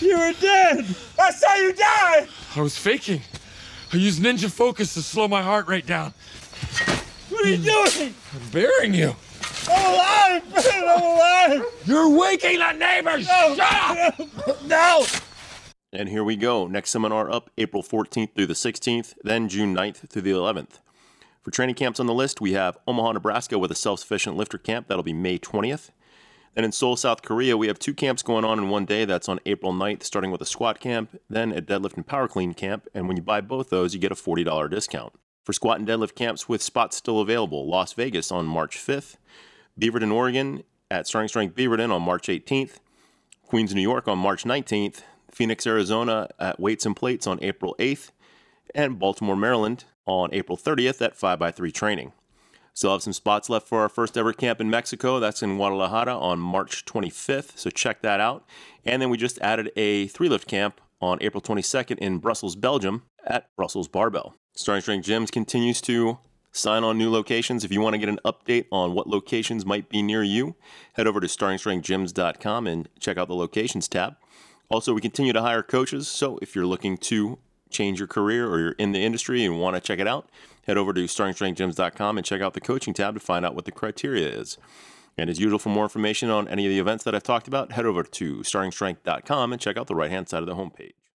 You were dead. I saw you die. I was faking. I used ninja focus to slow my heart rate down. What are you doing? I'm burying you. I'm alive, man. I'm alive. You're waking the neighbors. No. Shut up. No. And here we go. Next seminar up April 14th through the 16th, then June 9th through the 11th. For training camps on the list, we have Omaha, Nebraska with a self sufficient lifter camp. That'll be May 20th. Then in Seoul, South Korea, we have two camps going on in one day. That's on April 9th, starting with a squat camp, then a deadlift and power clean camp. And when you buy both those, you get a $40 discount. For squat and deadlift camps with spots still available, Las Vegas on March 5th, Beaverton, Oregon at Starting Strength Beaverton on March 18th, Queens, New York on March 19th, Phoenix, Arizona at Weights and Plates on April 8th, and Baltimore, Maryland on April 30th at 5x3 training. Still have some spots left for our first ever camp in Mexico. That's in Guadalajara on March 25th, so check that out. And then we just added a three lift camp on April 22nd in Brussels, Belgium at Brussels Barbell. Starting Strength Gyms continues to sign on new locations. If you want to get an update on what locations might be near you, head over to startingstrengthgyms.com and check out the locations tab. Also, we continue to hire coaches, so if you're looking to change your career or you're in the industry and want to check it out, head over to startingstrengthgyms.com and check out the coaching tab to find out what the criteria is. And as usual, for more information on any of the events that I've talked about, head over to startingstrength.com and check out the right hand side of the homepage.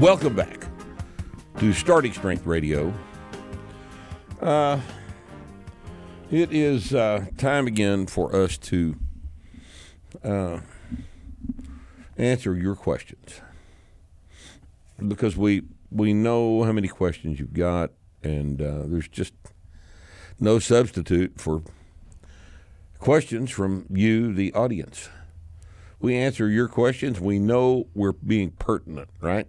Welcome back to Starting Strength Radio. Uh, it is uh, time again for us to uh, answer your questions because we we know how many questions you've got, and uh, there's just no substitute for questions from you, the audience. We answer your questions. We know we're being pertinent, right?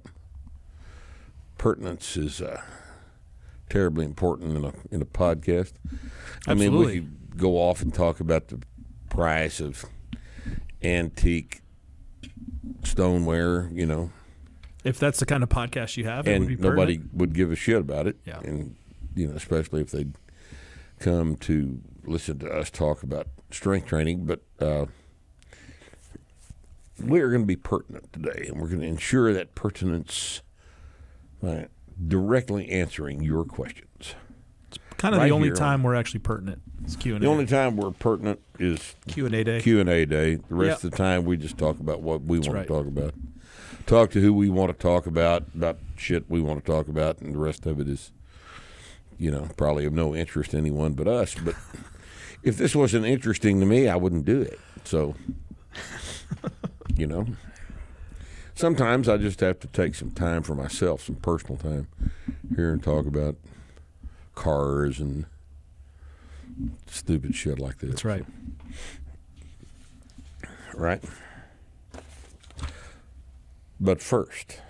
Pertinence is uh, terribly important in a in a podcast. I mean, we could go off and talk about the price of antique stoneware, you know, If that's the kind of podcast you have, it would be and nobody would give a shit about it. Yeah. And you know, especially if they come to listen to us talk about strength training, but. Uh, we're going to be pertinent today, and we're going to ensure that pertinence by directly answering your questions. It's kind of right the only time we're actually pertinent. It's Q and A. The only time we're pertinent is Q and A day. Q and A day. The rest Yep. of the time, we just talk about what we want right. to talk about. Talk to who we want to talk about about shit we want to talk about, and the rest of it is, you know, probably of no interest to anyone but us. But if this wasn't interesting to me, I wouldn't do it. So, you know, sometimes I just have to take some time for myself, some personal time, here and talk about cars and stupid shit like this. That's right. Right. But first,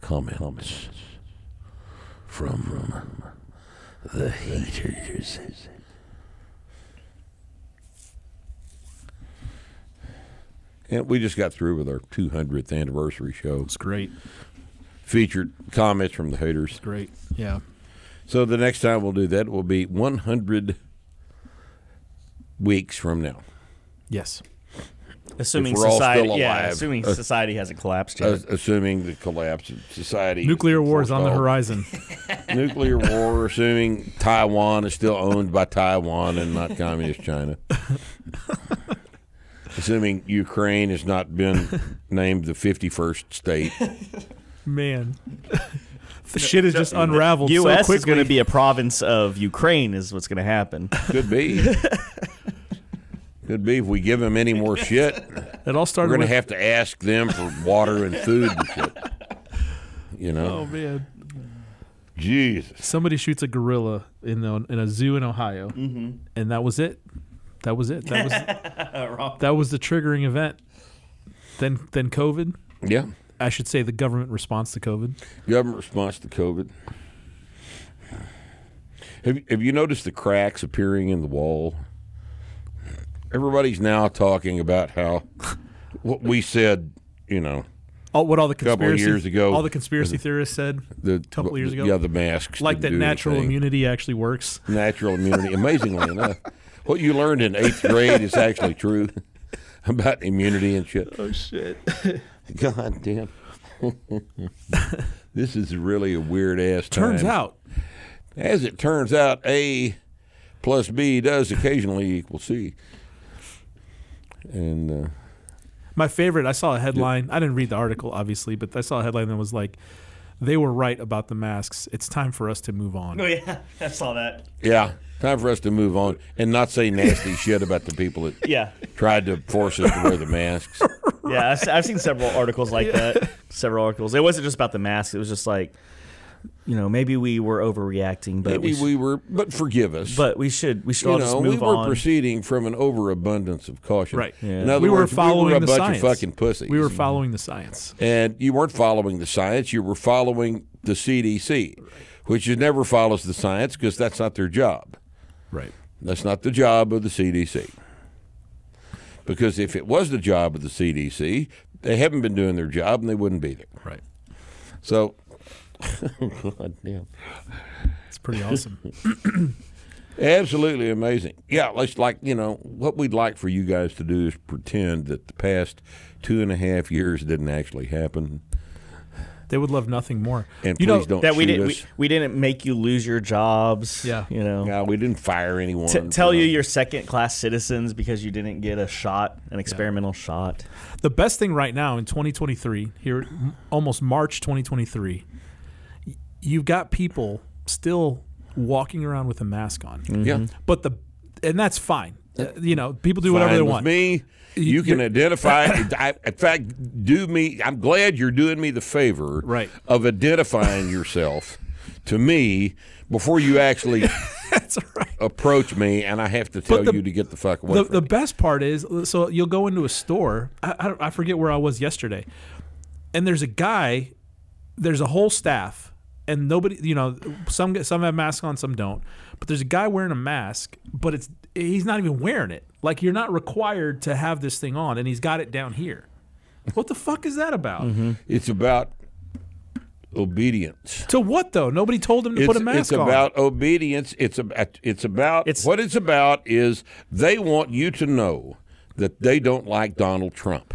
comments from the haters. And we just got through with our 200th anniversary show. It's great. Featured comments from the haters. Great. Yeah. So the next time we'll do that will be 100 weeks from now. Yes. Assuming If we're all society, still yeah, assuming Uh, society hasn't collapsed yet. As- assuming the collapse of society. Nuclear war is on the horizon. Nuclear war, assuming Taiwan is still owned by Taiwan and not communist China. assuming Ukraine has not been named the 51st state. Man. the shit is just unraveled U.S. so is quickly. going to be a province of Ukraine, is what's going to happen. Could be. Could be if we give them any more shit. it all started. We're going to have to ask them for water and food and shit. You know? Oh man. Jesus. Somebody shoots a gorilla in the, in a zoo in Ohio, Mm-hmm. and that was it. That was it. That was that was the triggering event. Then then COVID. Yeah. I should say the government response to COVID. Government response to COVID. Have, have you noticed the cracks appearing in the wall? Everybody's now talking about how what we said, you know, All what all the Couple of conspiracy years ago. all the conspiracy theorists said, the Couple of years ago? yeah, the masks, like that didn't do natural anything. immunity actually works. natural immunity. Amazingly enough, what you learned in eighth grade is actually true about immunity and shit. Oh shit! God damn. this is really a weird ass. Turns time. out, as it turns out, A plus B does occasionally equal C. And uh, my favorite. I saw a headline. I didn't read the article, obviously, but I saw a headline that was like, "They were right about the masks. It's time for us to move on." Oh yeah, I saw that. yeah, time for us to move on and not say nasty shit about the people that Yeah, tried to force us to wear the masks. yeah. I've, I've seen several articles like that. Several articles. It wasn't just about the mask. It was just like, you know, maybe we were overreacting, but Maybe we, sh- we were, but forgive us. but we should we should you all just know, we were on. proceeding from an overabundance of caution. Right. Yeah. In other we were words, following we were a the bunch science. of fucking pussies. We were following the science. and you weren't following the science. You were following the CDC, which never follows the science because that's not their job. Right. That's not the job of the CDC. Because if it was the job of the CDC, they haven't been doing their job and they wouldn't be there. Right. So, God damn. It's pretty awesome. Absolutely amazing. Yeah, let's like, you know, what we'd like for you guys to do is pretend that the past two and a half years didn't actually happen. they would love nothing more. And you please know, don't that we shoot didn't we, us. we didn't make you lose your jobs. Yeah. you know. No, we didn't fire anyone. T- tell you you're second class citizens because you didn't get a shot, an experimental shot. the best thing right now in 2023 here almost march 2023 y- you've got people still walking around with a mask on Yeah. but the and that's fine Uh, you know people do whatever Fine they with want Me, you can identify. I, in fact, do me. I'm glad you're doing me the favor Right. of identifying yourself to me before you actually that's right approach me, and I have to tell the- you to get the fuck away the, from the me. best part is so you'll go into a store I, I, I forget where i was yesterday and there's a guy there's a whole staff and nobody you know some get- some have masks on some don't but there's a guy wearing a mask but it's he's not even wearing it like you're not required to have this thing on and he's got it down here what the fuck is that about mm-hmm. It's about obedience. to what though nobody told him to It's, put a mask on. it's on about obedience. It's about it's about It's- what it's about is they want you to know that they don't like Donald Trump.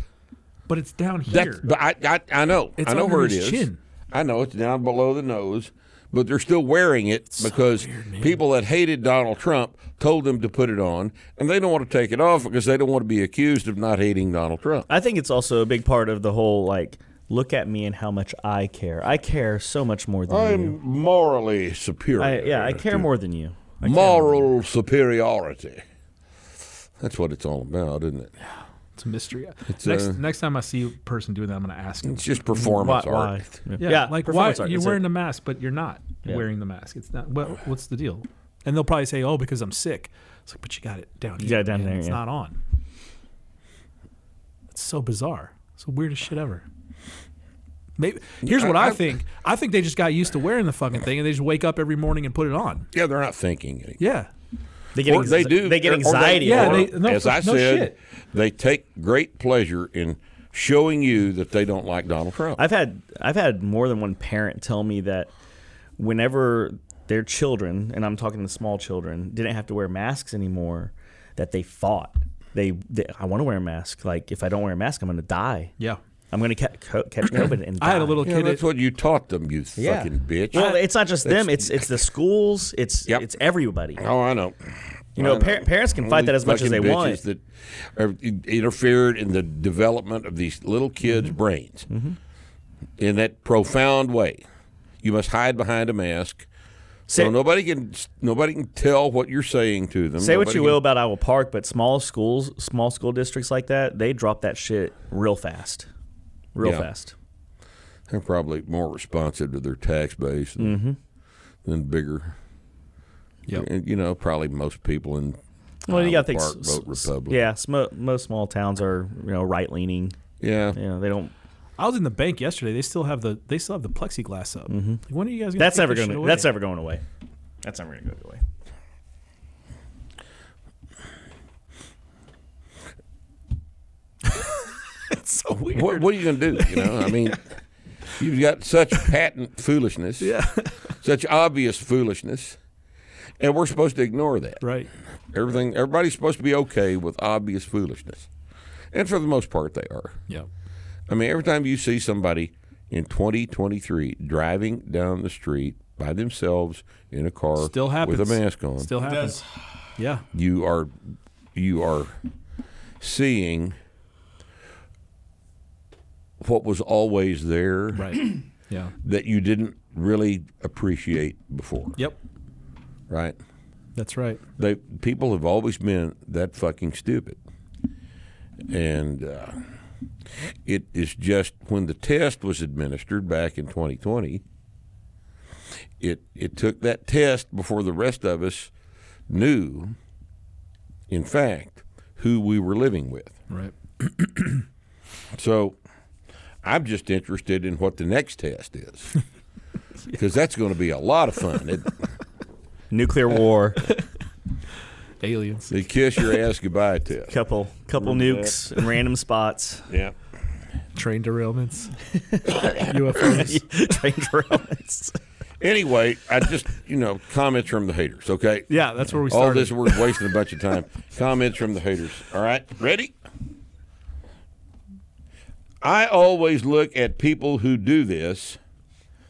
but it's down here That's, but I, I, I know. It's I know where it is. chin. I know it's down below the nose, but they're still wearing it because people that hated Donald Trump told them to put it on, and they don't want to take it off because they don't want to be accused of not hating Donald Trump. I think it's also a big part of the whole like look at me and how much I care. I care so much more than you. I'm you. morally superior. I, yeah, I care more than you. I Moral superiority. That's what it's all about, isn't it? It's a mystery It's, next uh, next time i see a person doing that i'm going to ask him It's just Why? performance why? art. Yeah, like why art. you're It's wearing a- the mask, but you're not Yeah. wearing the mask. It's not. Well, what's the deal? And they'll probably say, "Oh, because I'm sick." It's like, but you got it down here. got it down man. there, It's yeah. not on. It's so bizarre. It's the weirdest shit ever. Maybe here's what I, I- think. I think they just got used to wearing the fucking thing, and they just wake up every morning and put it on. Yeah, they're not thinking. anything. Yeah, They get Or anxi- they do. They get or- or anxiety. Yeah, over they- no, as for- I no said, shit. They take great pleasure in showing you that they don't like Donald Trump. I've had I've had more than one parent tell me that whenever their children, and I'm talking to small children, didn't have to wear masks anymore, that they fought. They, they I want to wear a mask. Like if I don't wear a mask, I'm going to die. yeah. I'm going to ca- co- catch COVID and die. I had a little Yeah, kid. that's what you taught them, you Yeah. fucking bitch. Well, it's not just them. It's it's the schools. It's Yep. it's everybody. oh, I know. You know, par- parents can fight that as much as they want. That are, interfered in the development of these little kids' Mm-hmm. brains in that profound way. You must hide behind a mask. Say, so nobody can nobody can tell what you're saying to them. say what you can- will about Iowa Park, but small schools, small school districts like that, they drop that shit real fast, real Yeah. fast. They're probably more responsive to their tax base than, Mm-hmm. than bigger. Yep. You know, probably most people in Well, you got to think. Park, s- vote s- Republican. Yeah, sm- most small towns are you know right leaning. Yeah. You know, they don't. I was in the bank yesterday. They still have the they still have the plexiglass up. Mm-hmm. Like, when are you guys? Gonna That's never going. to away? That's never going away. That's never going to go away. it's so weird. What, what are you going to do? You know, I mean, you've got such patent foolishness, Yeah. such obvious foolishness, and we're supposed to ignore that. right. Everything, everybody's supposed to be okay with obvious foolishness, and for the most part, they are. Yeah. I mean, every time you see somebody in 2023 driving down the street by themselves in a car Still happens. with a mask on, Still happens. Yeah. you are you are seeing what was always there Right. yeah. that you didn't really appreciate before, Yep. Right? That's right. They people have always been that fucking stupid, and uh, it is just when the test was administered back in 2020. It it took that test before the rest of us knew, in fact, who we were living with. Right. So I'm just interested in what the next test is. Because that's going to be a lot of fun. It, Nuclear war. Aliens. They kiss your ass goodbye test. couple couple nukes in random spots. Yeah. Train derailments. UFOs. Train derailments. Anyway, I just you know comments from the haters. Okay. Yeah, that's where we All this we're wasting a bunch of time. comments from the haters. All right, ready? I always look at people who do this.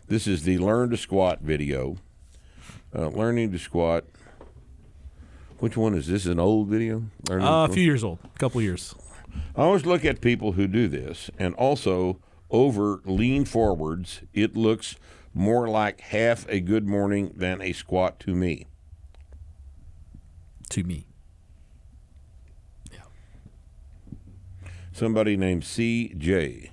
This is the learn to squat video. Uh, learning to squat. Which one is this? An old video? Learning Uh, a few years old. A couple years. I always look at people who do this, and also over lean forwards, it looks more like half a good morning than a squat to me. To me. Yeah. Somebody named C.J.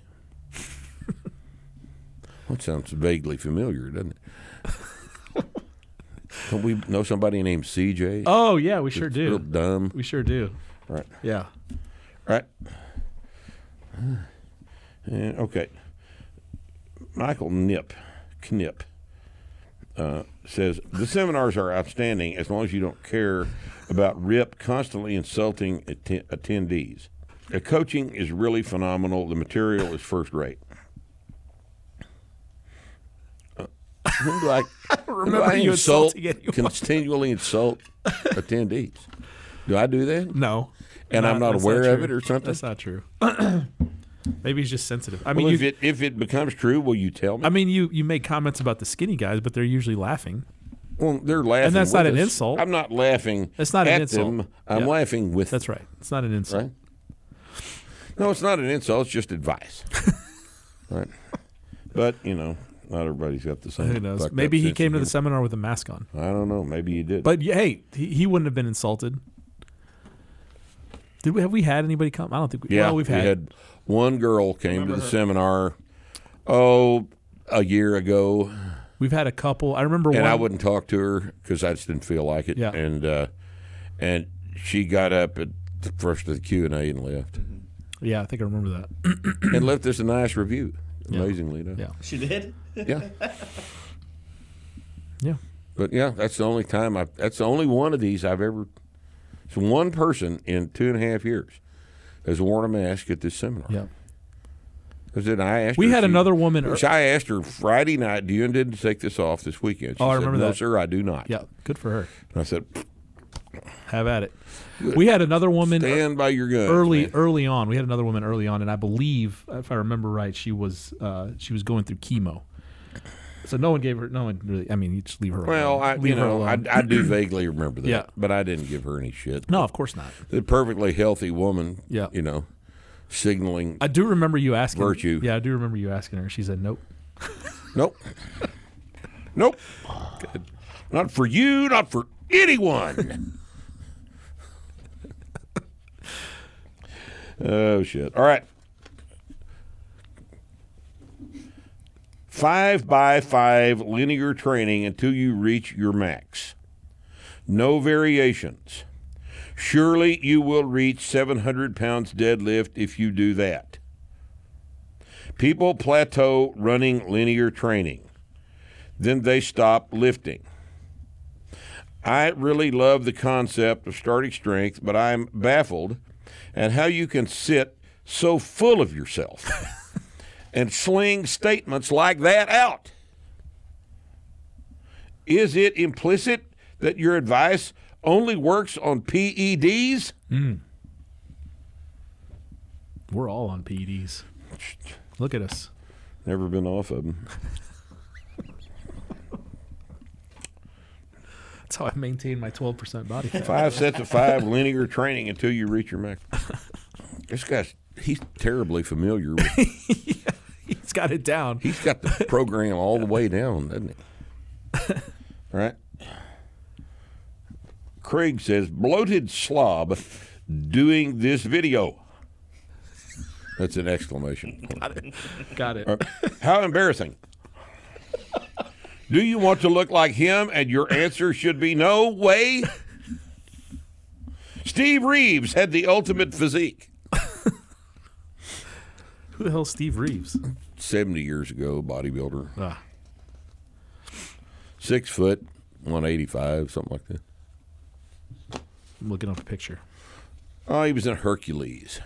that sounds vaguely familiar, doesn't it? Don't we know somebody named C.J.? Oh yeah, we sure Real do. dumb. We sure do. Right. Yeah. Right. And, okay. Michael Nip, Knip, uh, says the seminars are outstanding as long as you don't care about Rip constantly insulting atten- attendees. The coaching is really phenomenal. The material is first rate. When do I, when do remember I you insult, anyone. continually insult attendees? Do I do that? No. And I'm not that's aware of it or something? That's not true. Maybe he's just sensitive. I mean, well, you, if it if it becomes true, will you tell me? I mean, you you make comments about the skinny guys, but they're usually laughing. well, they're laughing, And that's with not an insult. I'm not laughing. It's not an insult. Them. I'm Yeah. laughing with. That's right. It's not an insult. right. No, it's not an insult. It's just advice. right. But you know, not everybody's got the same. Who knows? Maybe he came to the seminar with a mask on. I don't know. Maybe he did. But hey, he, he wouldn't have been insulted. Did we have we had anybody come? I don't think we. yeah, well, we've we had. one girl came to the seminar. Oh, a year ago, We've had a couple. I remember one and one. I wouldn't talk to her because I just didn't feel like it. Yeah. And uh, and she got up at the first of the Q and A and left. Yeah, I think I remember that. and left us a nice review. Amazingly enough. Yeah. She did. Yeah. Yeah. But yeah, that's the only time I. That's the only one of these I've ever. It's one person in two and a half years has worn a mask at this seminar. Yeah. Because then I asked. We had she- another woman. which I asked her Friday night. Do you intend to take this off this weekend? She Oh, I said, remember no, that. sir, I do not. Yeah, good for her. And I said, Have at it. We had another woman stand by your guns. early man." early on. We had another woman early on, and I believe, if I remember right, she was uh, she was going through chemo. So no one gave her. No one really. I mean, you just leave her. Alone. Well, alone. I leave you her know alone. I do vaguely remember that. Yeah. But I didn't give her any shit. no, of course not. The perfectly healthy woman. Yeah. You know, signaling. I do remember you asking. Virtue. Yeah, I do remember you asking her. She said nope. Nope. nope. Not for you, not for anyone. oh, shit. All right. Five by five linear training until you reach your max. No variations. Surely you will reach 700 pounds deadlift if you do that. People plateau running linear training, then they stop lifting. I really love the concept of starting strength, but I'm baffled at how you can sit so full of yourself and sling statements like that out. Is it implicit that your advice only works on PEDs? Hmm. We're all on PEDs. Look at us. Never been off of them. That's how I maintain my 12% body fat. Five sets of five linear training until you reach your max. This guy's he's terribly familiar with He's got it down. He's got the program all the way down, doesn't he? All right. Craig says, bloated slob doing this video. That's an exclamation. Got it. Uh, How embarrassing. Do you want to look like him? And your answer should be no way. Steve Reeves had the ultimate physique. Who the hell is Steve Reeves? 70 years ago, bodybuilder. Ah, Six foot, 185, something like that. I'm looking up a picture. Oh, he was in Hercules.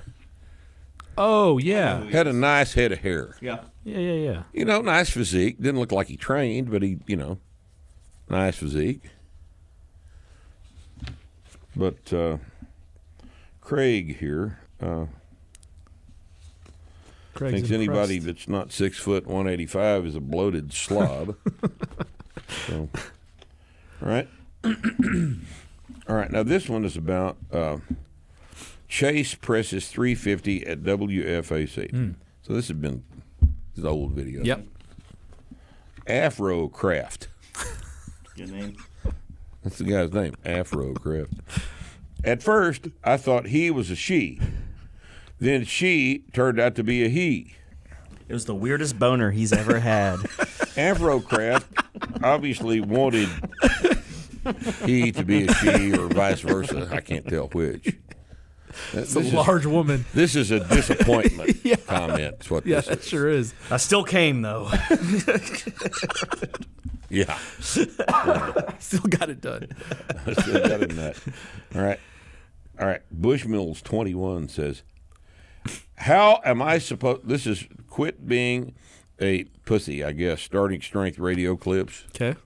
Oh, yeah. Had a nice head of hair. Yeah. Yeah, yeah, yeah. You know, nice physique. Didn't look like he trained, but he, you know, nice physique. But uh, Craig here uh, Craig's thinks anybody that's not six foot one eighty five is a bloated slob. so, all right, all right. Now this one is about uh, Chase presses three fifty at WFAC. So this has been this is an old video. Yep. Afro Craft. Good name. That's the guy's name, Afro Craft. At first, I thought he was a she. Then she turned out to be a he. It was the weirdest boner he's ever had. Afro Craft obviously wanted he to be a she or vice versa. I can't tell which. It's a large woman. This is a disappointment yeah. comment. Is what Yeah, this that is. sure is. I still came though. Yeah. Still got it done. I still got it in that. All right. All right. Bushmills 21 says, How am I supposed this is quit being a pussy, I guess, starting strength radio clips. Okay.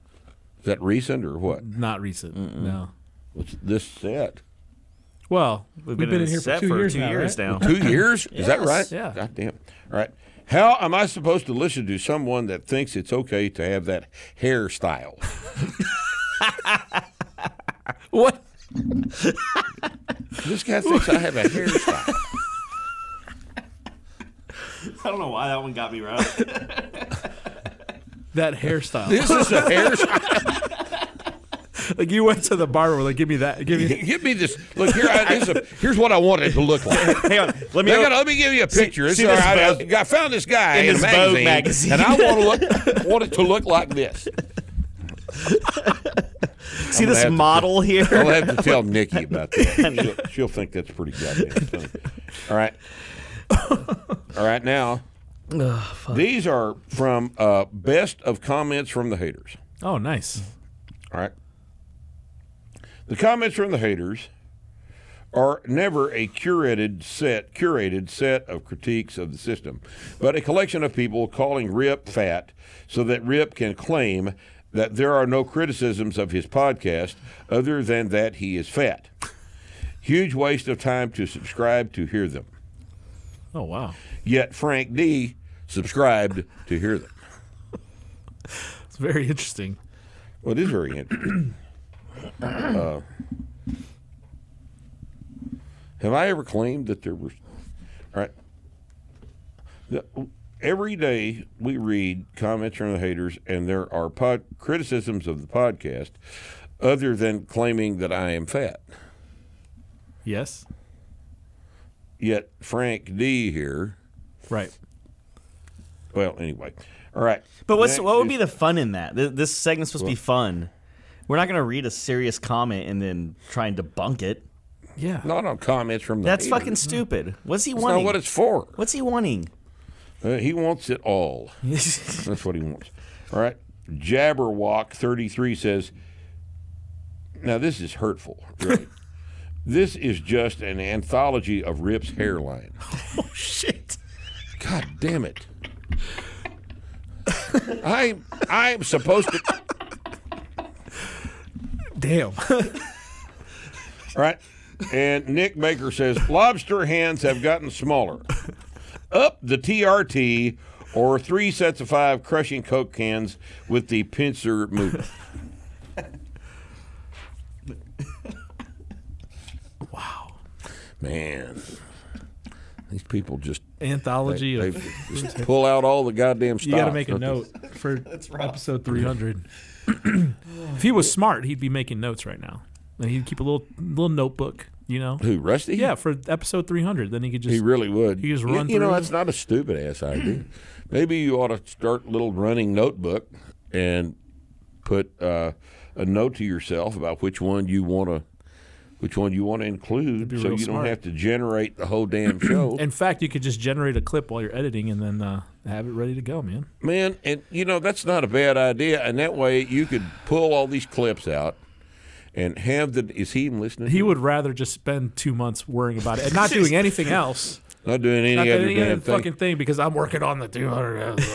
Is that recent or what? Not recent. No. What's this set? Well, We've been, in here for set two years two now. years right? now. Two years? Is that right? Yeah. God damn. All right. How am I supposed to listen to someone that thinks it's okay to have that hairstyle? What? This guy thinks I have a hairstyle. I don't know why that one got me right. That hairstyle. This is a hairstyle. like you went to the barber. Like, give me that. Give me. Give me this. Look here. I, this a, here's what I want it to look like. Hang on, let me. Gotta- let me give you a picture. It's see this right. I, Vogue- I found this guy in in, this a Vogue magazine, magazine. and I want to look want it to look like this. see this have to- model here. I'll have to tell Nikki about that. She'll, she'll think that's pretty goddamn funny. All right. All right, now. these are from uh, best of comments from the haters. Oh, nice. All right. The comments from the haters are never a curated set curated set of critiques of the system, but a collection of people calling Rip fat so that Rip can claim that there are no criticisms of his podcast other than that he is fat. Huge waste of time to subscribe to hear them. Oh, wow. Yet Frank D subscribed to hear them. It's very interesting. Well, it is very interesting. uh, have I ever claimed that there was? All right. The- every day we read comments from the haters, and there are pod, criticisms of the podcast, other than claiming that I am fat. Yes. Yet Frank D here. Right. Well, anyway. All right. But what's Next what would is- be the fun in that? This segment's supposed to be fun. We're not going to read a serious comment and then try and debunk it. Yeah. Not on comments from the That's haters. fucking stupid. What's he That's wanting? not what it's for. What's he wanting? Uh, he wants it all. That's what he wants. All right. Jabberwock33 says, now this is hurtful, really. this is just an anthology of Rip's hairline. oh shit! God damn it. I I'm supposed to Damn. All right. And Nick Baker says lobster hands have gotten smaller. Up the TRT or three sets of five crushing Coke cans with the pincer movement. wow. Man, these people just Anthology they, of. they just pull out all the goddamn stuff. You got to make a note for episode 300. if he was smart, he'd be making notes right now. And he'd keep a little little notebook, you know. Who Rusty? Yeah, for episode 300. Then he could just. He really would. He just You- run you, know, that's not a stupid ass idea. Maybe you ought to start a little running notebook and put uh, a note to yourself about which one you want to, which one you want to include, so you smart. don't have to generate the whole damn show. In fact, you could just generate a clip while you're editing and then uh, have it ready to go, man. Man, and you know that's not a bad idea, and that way you could pull all these clips out and have the. Is he even listening? He would rather just spend two months worrying about it and not doing anything else. not doing any Not doing other any damn thing. fucking thing because I'm working on the 200.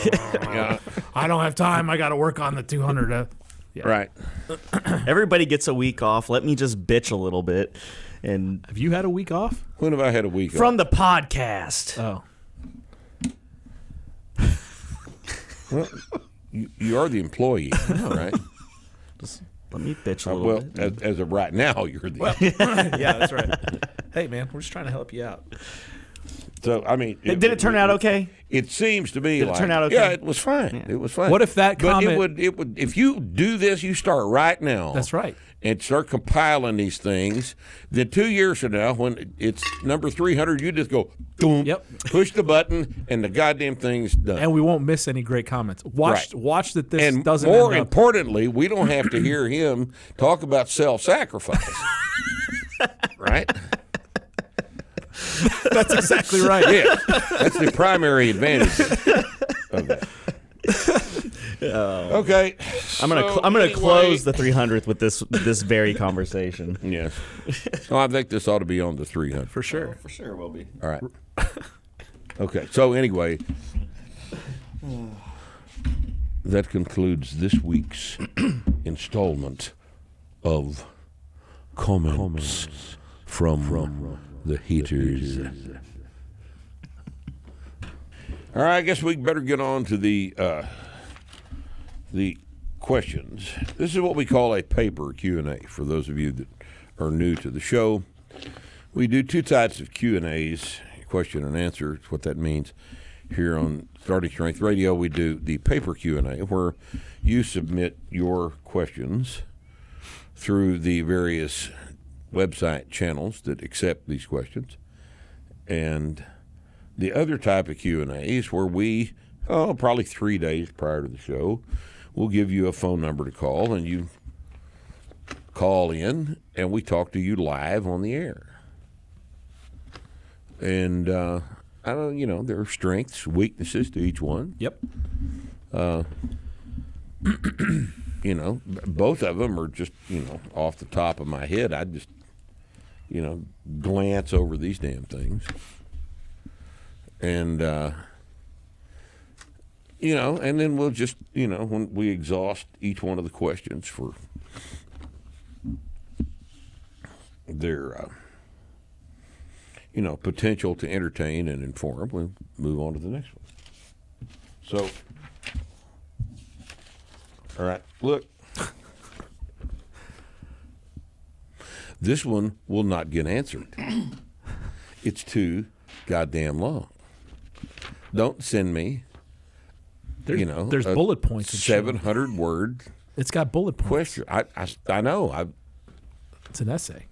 Yeah, I don't have time. I got to work on the 200. Uh, right. Everybody gets a week off. Let me just bitch a little bit, and Have you had a week off? When have I had a week off? from off? the podcast. Oh. You, you are the employee, right? Let me bitch a Uh, little well, bit. as, as of right now, you're the. yeah, that's right. hey, man, we're just trying to help you out. So I mean, Did it turn out okay? It seems to me Did it turn out okay? Yeah, it was fine. It was fine. What if that But comment- it would it would if you do this, you start right now. That's right. And start compiling these things. Then two years from now, when it's number three hundred, you just go boom. Yep. Push the button, and the goddamn thing's done. And we won't miss any great comments. Watch, Right. watch that this and doesn't more end up. importantly, we don't have to hear him talk about self-sacrifice. right? That's exactly right. Yeah, that's the primary advantage of that. okay, I'm gonna so cl- I'm gonna anyway- close the 300th with this this very conversation. Yes. So I think this ought to be on the 300. For sure. Oh, for sure, it will be. All right. Okay. So anyway, that concludes this week's installment of comments, from, from the heaters. All right, I guess we better get on to the uh, the questions. This is what we call a paper Q and A. For those of you that are new to the show, we do two types of Q and A's, question and answer. It's what that means. Here on Starting Strength Radio, we do the paper Q and A, where you submit your questions through the various website channels that accept these questions, and the other type of Q and A is where we, oh, probably three days prior to the show, we'll give you a phone number to call, and you call in, and we talk to you live on the air. And uh, I don't, you know, there are strengths, weaknesses to each one. Yep. You know, both of them are just, you know, off the top of my head. I just, you know, glance over these damn things. And, uh, you know, and then we'll just, you know, when we exhaust each one of the questions for their, uh, you know, potential to entertain and inform, we'll move on to the next one. So, all right, look. This one will not get answered. It's too goddamn long. Don't send me, There's, you know, there's a bullet points. Seven hundred word It's got bullet points. question. I, I, I know. I, It's an essay.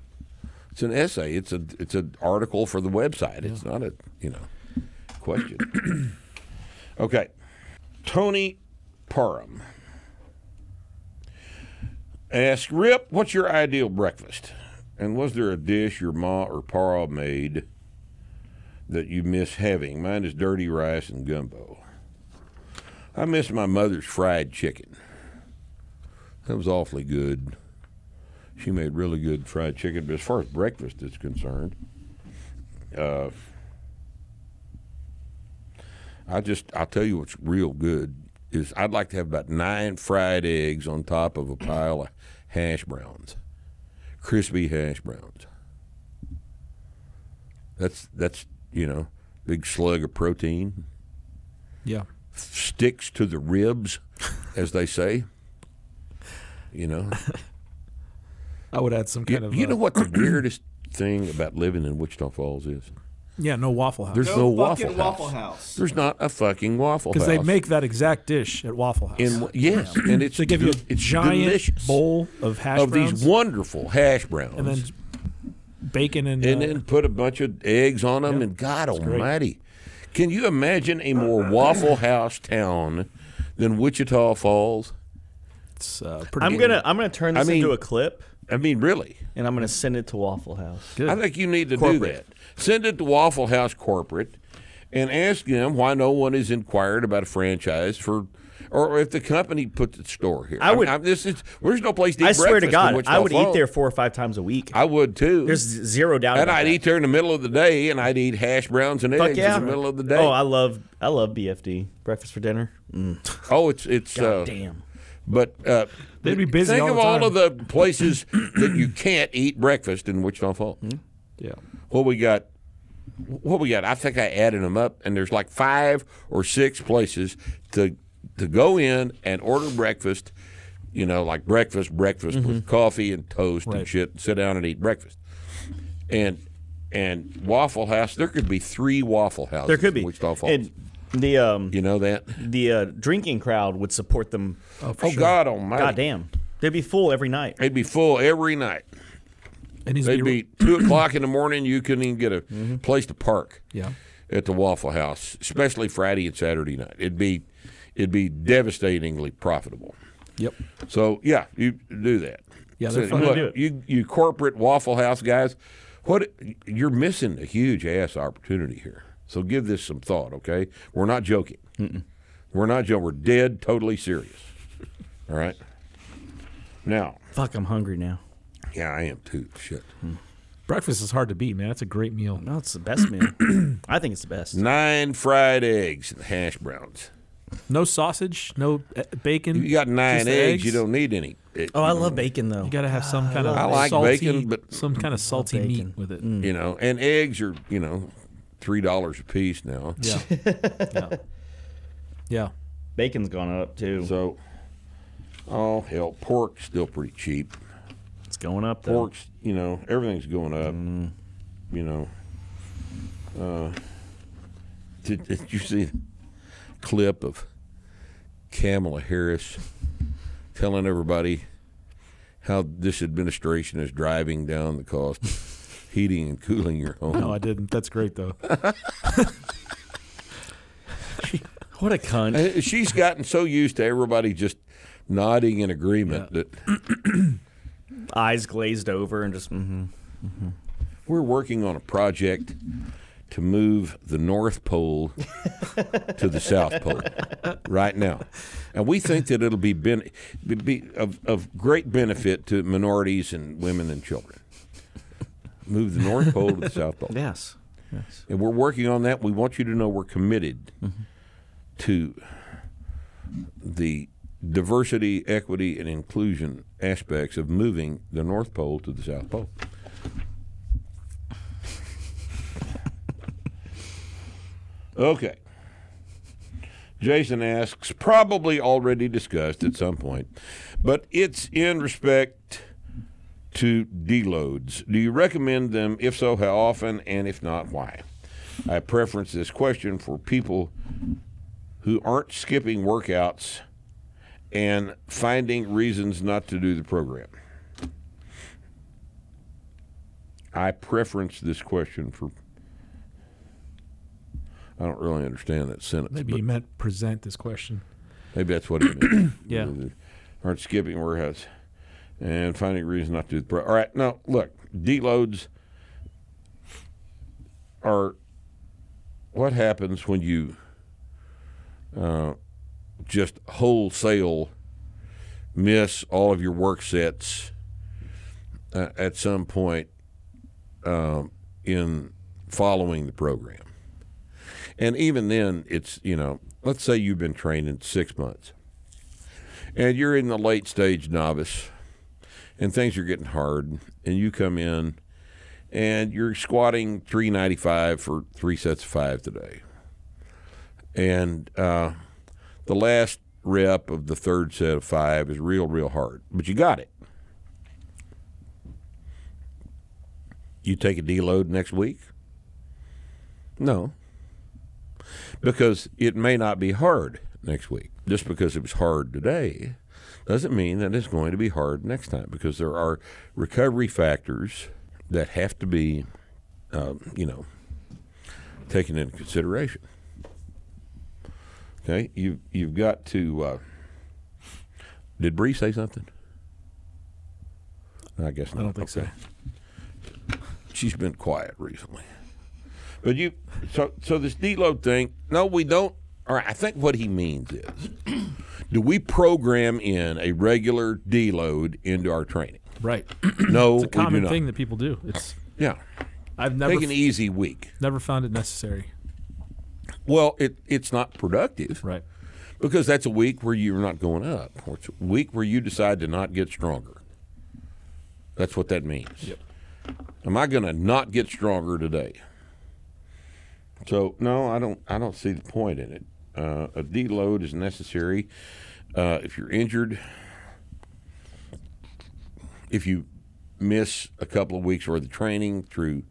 it's an essay. It's a it's an article for the website. It's not a you know question. okay, Tony Parham Ask Rip, "What's your ideal breakfast?" And was there a dish your ma or pa made that you miss having? Mine is dirty rice and gumbo. I miss my mother's fried chicken. That was awfully good. She made really good fried chicken. But as far as breakfast is concerned, uh, I just I'll tell you what's real good is I'd like to have about nine fried eggs on top of a pile of hash browns, crispy hash browns. That's that's you know big slug of protein Yeah. sticks to the ribs, as they say. You know, I would add some you, kind of. you uh, know what the weirdest thing about living in Wichita Falls is? Yeah, no Waffle House. There's no, waffle, fucking house. Waffle House. There's not a fucking waffle house. Because they make that exact dish at Waffle House. in yes, and it's they give you a de- it's giant delicious bowl of hash of browns these wonderful hash browns, and then bacon and, and uh, then put a bunch of eggs on them. Yep. And God great. Almighty, can you imagine a more Waffle House town than Wichita Falls? It's uh, pretty. I'm gonna I'm gonna turn this I mean- into a clip I mean, really. and I'm gonna send it to Waffle House. Good. I think you need to do Corporate. that. Send it to Waffle House corporate and ask them why no one has inquired about a franchise for, or if the company put the store here. I would- I'm- this is there's no place to eat I swear to breakfast in God, Wichita I would eat there four or five times a week. I would too. There's zero doubt. and about I'd that. eat there in the middle of the day, and I'd eat hash browns and Fuck eggs yeah. in the middle of the day. Oh, I love I love BFD breakfast for dinner. Oh, it's it's. God uh, damn. But uh, They'd be busy Think all of the all of the places that you can't eat breakfast in Wichita Falls. yeah. What we got? What we got? I think I added them up, and there's like five or six places to to go in and order breakfast. You know, like breakfast, breakfast with coffee and toast and Right. shit. Sit down and eat breakfast. And and Waffle House, there could be three Waffle Houses. There could be. in Wichita Falls. And the um you know that? the uh, drinking crowd would support them. Oh, for Oh sure. God Almighty! God damn. They'd be full every night. They'd be full every night. And he's They'd be two o'clock in the morning. You couldn't even get a Mm-hmm. place to park. Yeah. at the Waffle House, especially Friday and Saturday night. It'd be it'd be devastatingly profitable. Yep. So yeah, you do that. Yeah, they're so, fun to look, do it. you you corporate Waffle House guys, what you're missing a huge ass opportunity here. So give this some thought, okay? We're not joking. We're not joking. We're dead, totally serious. All right. Now, Fuck, I'm hungry now. yeah, I am too. Shit. Hmm. Breakfast is hard to beat, man. That's a great meal. No, it's the best meal. I think it's the best. Nine fried eggs and hash browns. No sausage, no uh, bacon. You got nine just the eggs, You don't need any. Oh, I love bacon though. You got to have some ah, kind of I like salty, bacon, but- some kind of salty bacon. meat with it. Mm. you know, and eggs are you know three dollars a piece now. Yeah. yeah. Yeah. Bacon's gone up too. So, oh hell, pork's still pretty cheap. it's going up though. Pork's, you know, everything's going up. You know, uh, did, did you see the clip of Kamala Harris telling everybody how this administration is driving down the cost of heating and cooling your home? No, I didn't. That's great though. What a cunt. Uh, She's gotten so used to everybody just nodding in agreement that Eyes glazed over and just. hmm we're working on a project to move the North Pole to the South Pole right now. And we think that it'll be, ben- be- be of, of great benefit to minorities and women and children. Move the North Pole to the South Pole. Yes. Yes. And we're working on that. We want you to know we're committed mm-hmm. to the diversity, equity, and inclusion aspects of moving the North Pole to the South Pole. Okay. Jason asks, probably already discussed at some point, but it's in respect to deloads. Do you recommend them? If so, how often? And if not, why? I preference this question for people who aren't skipping workouts and finding reasons not to do the program. I preference this question for. I don't really understand that sentence. Maybe you meant present this question. Maybe that's what it meant. Yeah. Aren't skipping workouts and finding reasons not to do the. All right. now look, deloads are what happens when you uh, just wholesale miss all of your work sets uh, at some point um, in following the program. And even then, it's, you know, let's say you've been training six months and you're in the late stage novice and things are getting hard and you come in and you're squatting 395 for three sets of five today. And uh, the last rep of the third set of five is real, real hard, but you got it. You take a deload next week? No. Because it may not be hard next week. Just because it was hard today doesn't mean that it's going to be hard next time because there are recovery factors that have to be, um, you know, taken into consideration. Okay, you you've got to. Uh, did Bree say something? I guess not. I don't think so. She's been quiet recently. But you, so so this deload thing. No, we don't. All right, I think what he means is, do we program in a regular deload into our training? Right. No, It's a common thing that people do. It's Yeah, I've never take an easy week. never found it necessary. Well, it it's not productive. Right. Because that's a week where you're not going up, or it's a week where you decide to not get stronger. That's what that means. Yep. Am I going to not get stronger today? So no, I don't. I don't see the point in it. Uh, a deload is necessary uh, if you're injured. If you miss a couple of weeks worth of training through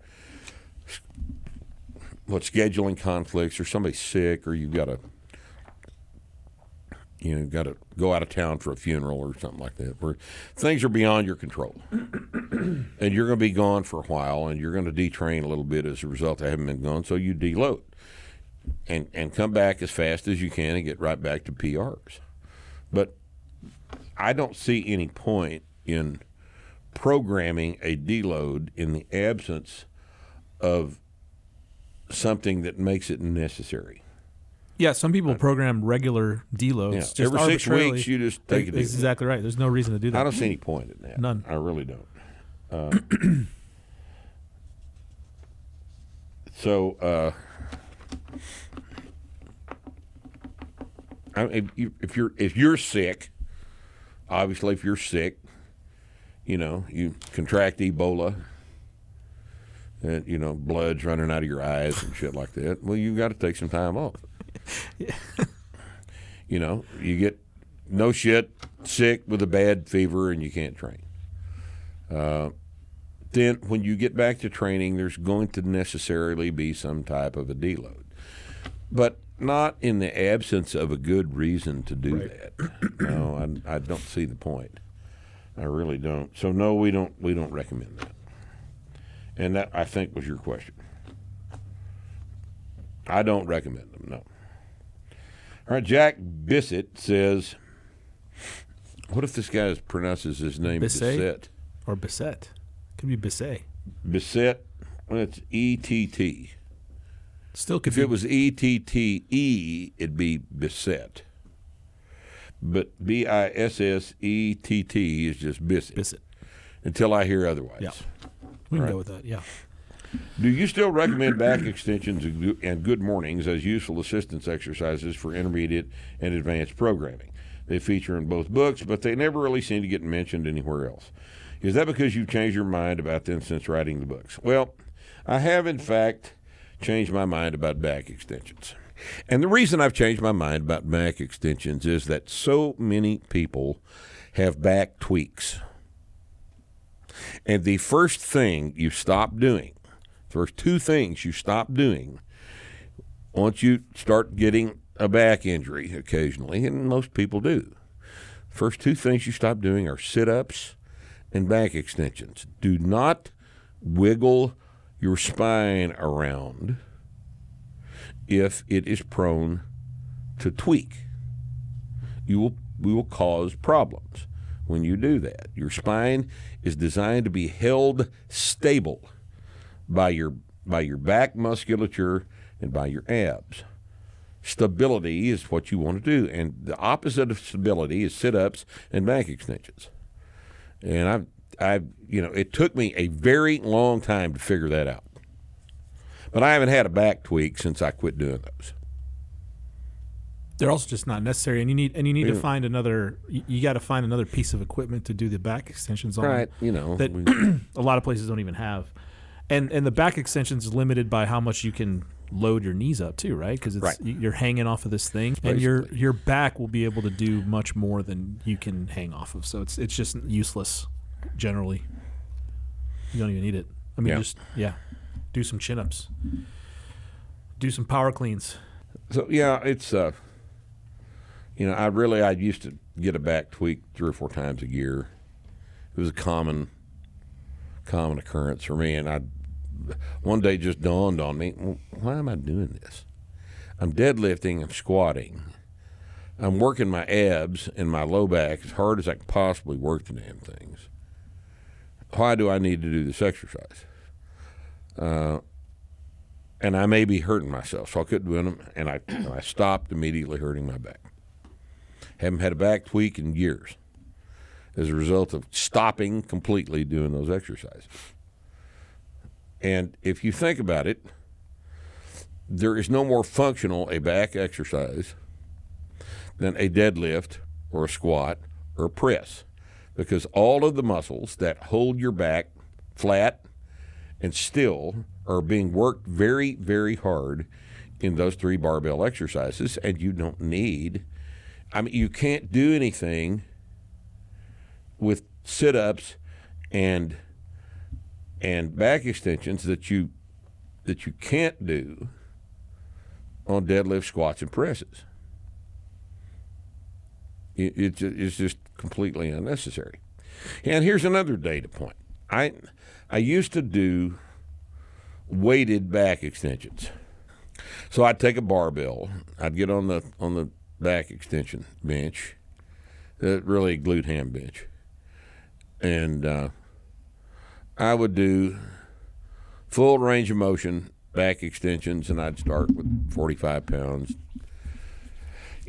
what scheduling conflicts, or somebody's sick, or you've got to you know, got to go out of town for a funeral or something like that, where things are beyond your control, and you're going to be gone for a while, and you're going to detrain a little bit as a result. of haven't been gone, so you deload, and and come back as fast as you can and get right back to PRs. But I don't see any point in programming a deload in the absence of something that makes it necessary. Yeah, some people program regular deloads. Yeah, just every six weeks you just take a That's exactly right. There's no reason to do that. I don't see any point in that. None. I really don't. Uh, so, uh, I, if, you, if you're if you're sick, obviously, if you're sick, you know you contract Ebola, and you know blood's running out of your eyes and shit like that. Well, you got to take some time off. you know, you get no shit sick with a bad fever and you can't train. Uh, then when you get back to training, there's going to necessarily be some type of a deload, but not in the absence of a good reason to do that. No, I, I don't see the point. I really don't. So no, we don't. We don't recommend that. And that I think was your question. I don't recommend them. No. All right, Jack Bissett says, "What if this guy pronounces his name Bisset? Bissett? or Bisset. Could be Bisset. Bissett? Well, it's E T T. Still could If be. it was E T T E, it'd be Bissett. But B I S S E T T is just Bissett. Bisset. Until I hear otherwise. Yeah. We can Right. go with that. Yeah. Do you still recommend back extensions and good mornings as useful assistance exercises for intermediate and advanced programming? They feature in both books, but they never really seem to get mentioned anywhere else. Is that because you've changed your mind about them since writing the books? Well, I have, in fact, changed my mind about back extensions. And the reason I've changed my mind about back extensions is that so many people have back tweaks. And the first thing you stop doing, first two things you stop doing once you start getting a back injury occasionally, and most people do, first two things you stop doing are sit ups and back extensions. Do not wiggle your spine around if it is prone to tweak. You will, we will cause problems when you do that. Your spine is designed to be held stable by your by your back musculature and by your abs. Stability is what you want to do, and the opposite of stability is sit-ups and back extensions. And I've, I've, you know, it took me a very long time to figure that out. But I haven't had a back tweak since I quit doing those. They're also just not necessary, and you need and you need to find another. You, you got to find another piece of equipment to do the back extensions on. Right, you know, that we- a lot of places don't even have, and and the back extensions is limited by how much you can load your knees up too, right? Because Right. you're hanging off of this thing, and your your back will be able to do much more than you can hang off of. So it's it's just useless generally. You don't even need it. I mean, Yeah. just yeah, do some chin ups, do some power cleans. So yeah, it's uh, you know, I really I used to get a back tweak three or four times a year. It was a common, common occurrence for me, and I one day just dawned on me, well, why am I doing this? I'm deadlifting, I'm squatting, I'm working my abs and my low back as hard as I can possibly work the damn things. Why do I need to do this exercise? Uh, and I may be hurting myself, so I quit doing them, and I and I stopped immediately hurting my back. Haven't had a back tweak in years as a result of stopping completely doing those exercises. And if you think about it, there is no more functional a back exercise than a deadlift or a squat or a press because all of the muscles that hold your back flat and still are being worked very, very hard in those three barbell exercises, and you don't need. I mean, you can't do anything with sit-ups and and back extensions that you that you can't do on deadlift, squats, and presses. It, it, it's just completely unnecessary. And here's another data point. I I used to do weighted back extensions. So I'd take a barbell, I'd get on the on the back extension bench, uh, really a glute ham bench, and uh, I would do full range of motion back extensions, and I'd start with 45 pounds.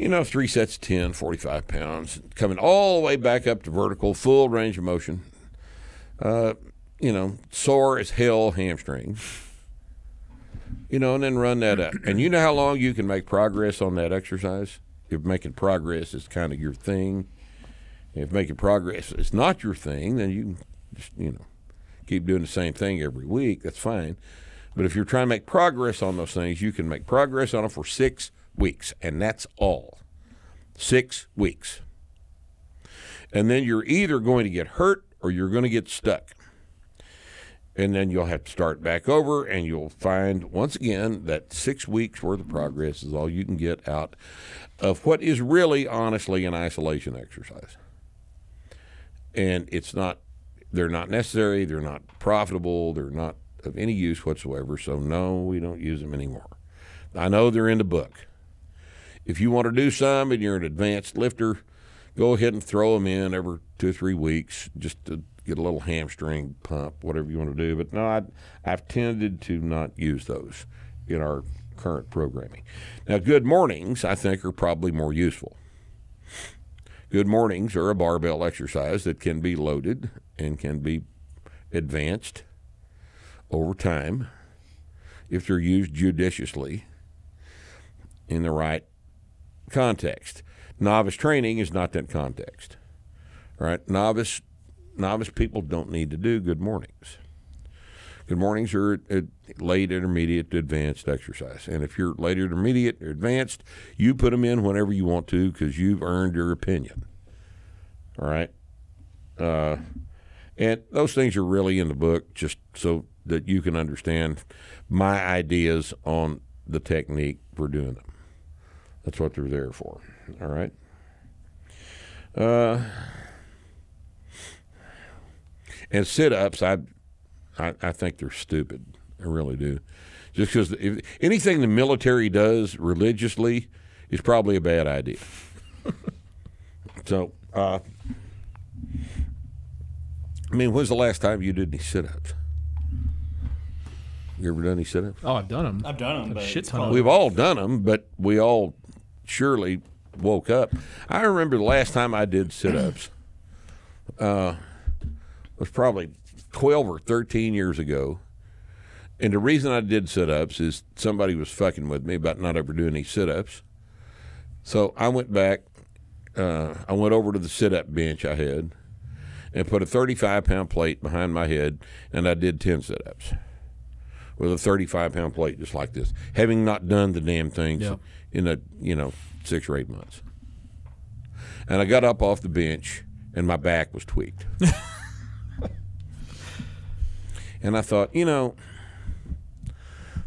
You know, three sets of 10, 45 pounds, coming all the way back up to vertical, full range of motion. Uh, you know, sore as hell hamstrings. You know, and then run that up. And you know how long you can make progress on that exercise? If making progress is kind of your thing. If making progress is not your thing, then you just, you know, keep doing the same thing every week. That's fine. But if you're trying to make progress on those things, you can make progress on them for six weeks, and that's all. Six weeks. And then you're either going to get hurt or you're going to get stuck. And then you'll have to start back over, and you'll find once again that six weeks worth of progress is all you can get out of what is really, honestly, an isolation exercise. And it's not, they're not necessary, they're not profitable, they're not of any use whatsoever. So, no, we don't use them anymore. I know they're in the book. If you want to do some and you're an advanced lifter, go ahead and throw them in every two or three weeks just to get a little hamstring pump, whatever you want to do. But no, I, I've tended to not use those in our current programming. Now, good mornings, I think, are probably more useful. Good mornings are a barbell exercise that can be loaded and can be advanced over time if they're used judiciously in the right context. Novice training is not that context. Right? Novice novice people don't need to do good mornings. Good mornings are late intermediate to advanced exercise. And if you're late intermediate or advanced, you put them in whenever you want to because you've earned your opinion. All right? Uh, and those things are really in the book just so that you can understand my ideas on the technique for doing them. That's what they're there for. All right. Uh, and sit ups, I, I, I think they're stupid. I really do. Just because anything the military does religiously is probably a bad idea. so, uh, I mean, when's the last time you did any sit-ups? You ever done any sit-ups? Oh, I've done them. I've done them, but shit ton of called- We've all done them, but we all surely woke up. I remember the last time I did sit-ups uh, was probably twelve or thirteen years ago. And the reason I did sit-ups is somebody was fucking with me about not ever doing any sit-ups. So I went back. Uh, I went over to the sit-up bench I had and put a 35 pound plate behind my head, and I did 10 sit ups with a 35 pound plate just like this, having not done the damn things. In a, you know, six or eight months. And I got up off the bench, and my back was tweaked. and I thought, you know,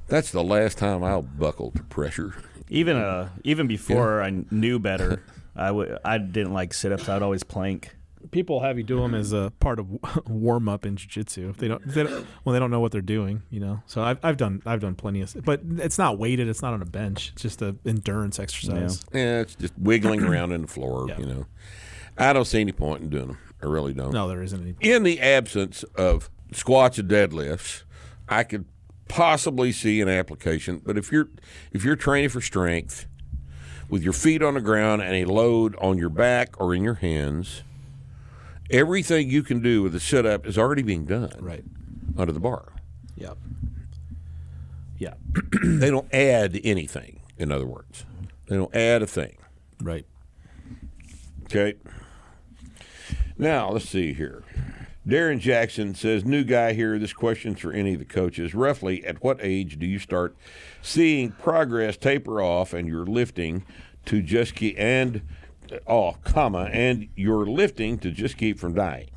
that's the last time I'll buckle to pressure. Even uh, even before I knew better, I would I didn't like sit ups. I'd always plank. People have you do them as a part of warm up in jiu-jitsu. If they don't, if they don't, well, they don't know what they're doing, you know. So I've, I've done I've done plenty of, but it's not weighted. It's not on a bench. It's just an endurance exercise. Yeah, it's just wiggling around in the floor, Yeah. you know. I don't see any point in doing them. I really don't. No, there isn't any. In the absence of squats and deadlifts, I could possibly see an application. But if you're if you're training for strength with your feet on the ground and a load on your back or in your hands, everything you can do with a sit up is already being done Right. under the bar. Yep. Yeah. they don't add anything, in other words. They don't add a thing. Right. Okay. Now, let's see here. Darren Jackson says, New guy here. This question's for any of the coaches. Roughly, at what age do you start seeing progress taper off and you're lifting to just keep, and, off, comma, and you're lifting to just keep from dying?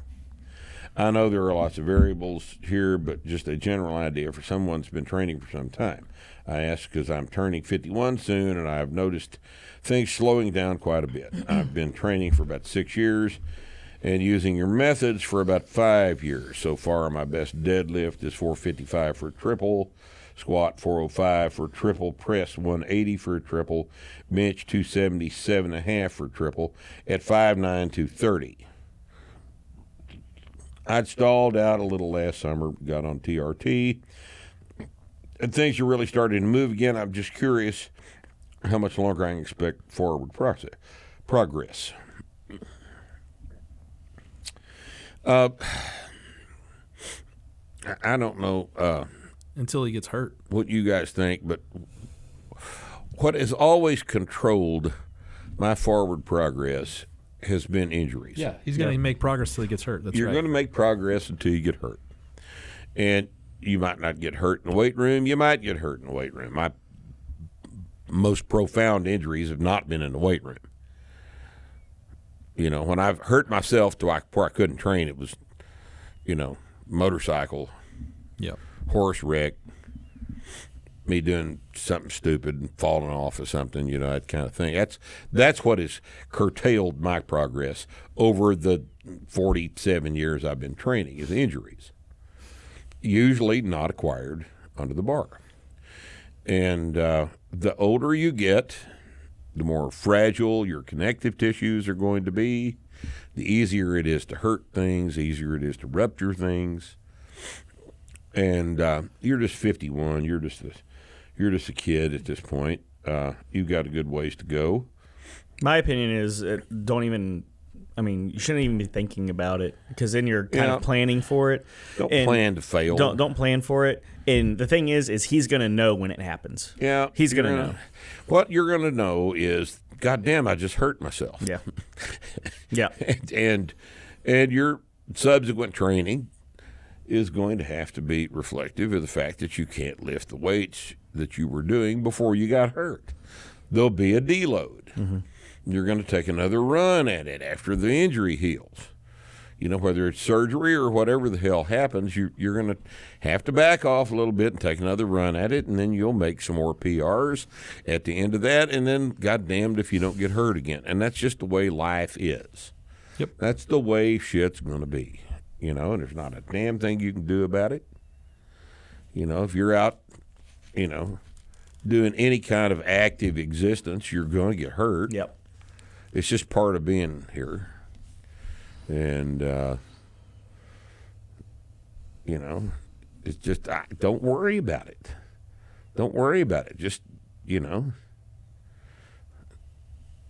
I know there are lots of variables here, but just a general idea for someone that's been training for some time. I ask because I'm turning 51 soon, and I've noticed things slowing down quite a bit. I've been training for about six years and using your methods for about five years. So far, my best deadlift is 455 for triple, squat 405 for triple, press 180 for triple, bench 277 and a half for triple at 5'9", 230. I'd stalled out a little last summer, got on TRT, and things are really starting to move again. I'm just curious how much longer I can expect forward progress. Uh, I don't know uh, Until he gets hurt. what you guys think, but what has always controlled my forward progress has been injuries. Yeah. He's gonna make progress until he gets hurt. That's right. You're right. going to make progress until you get hurt. And you might not get hurt in the weight room. You might get hurt in the weight room. My most profound injuries have not been in the weight room. You know, when I've hurt myself to where I couldn't train, it was, you know, motorcycle, Yep. Horse wreck, me doing something stupid and falling off or something, you know, that kind of thing. That's that's what has curtailed my progress over the 47 years I've been training is injuries. Usually not acquired under the bar. And uh, the older you get, the more fragile your connective tissues are going to be, the easier it is to hurt things, easier it is to rupture things and uh, you're just 51. You're just a, you're just a kid at this point. Uh, you've got a good ways to go. My opinion is uh, don't even. I mean, you shouldn't even be thinking about it because then you're kind Yeah. of planning for it. Don't And plan to fail. Don't don't plan for it. And the thing is, is he's gonna know when it happens. Yeah, he's gonna know. What you're gonna know is, God damn, I just hurt myself. Yeah, yeah. and, and and your subsequent training is going to have to be reflective of the fact that you can't lift the weights that you were doing before you got hurt. There'll be a deload. Mm-hmm. You're going to take another run at it after the injury heals. You know, whether it's surgery or whatever the hell happens, you, you're going to have to back off a little bit and take another run at it, and then you'll make some more PRs at the end of that, and then, goddamned if you don't get hurt again. And that's just the way life is. Yep. That's the way shit's going to be. You know, and there's not a damn thing you can do about it. You know, if you're out, you know, doing any kind of active existence, you're going to get hurt. Yep. It's just part of being here. And uh, You know, it's just I, don't worry about it. Don't worry about it. Just you know,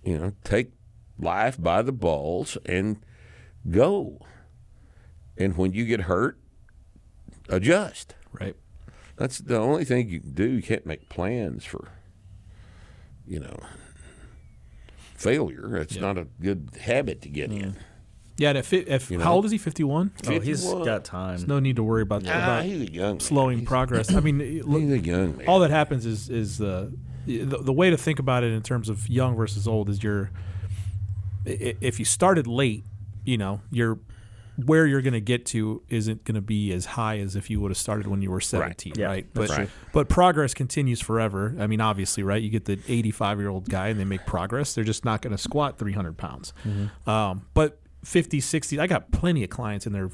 you know, take life by the balls and go. And when you get hurt, adjust. Right. That's the only thing you can do. You can't make plans for, you know, failure. It's not a good habit to get in. Yeah. And if, it, if You how old is he? Fifty one. Oh, he's 51. got time. There's no need to worry about, Ah, about he's a young slowing He's, progress. I mean, look, he's a young man. all that happens is is uh, the the way to think about it in terms of young versus old is you're i- i- if you started late, you know, you're where you're going to get to isn't going to be as high as if you would have started when you were 17, Yeah, right? But true. but progress continues forever. I mean, obviously, right? You get the 85 year old guy and they make progress. They're just not going to squat 300 pounds. Um, but 50, 60, I got plenty of clients in their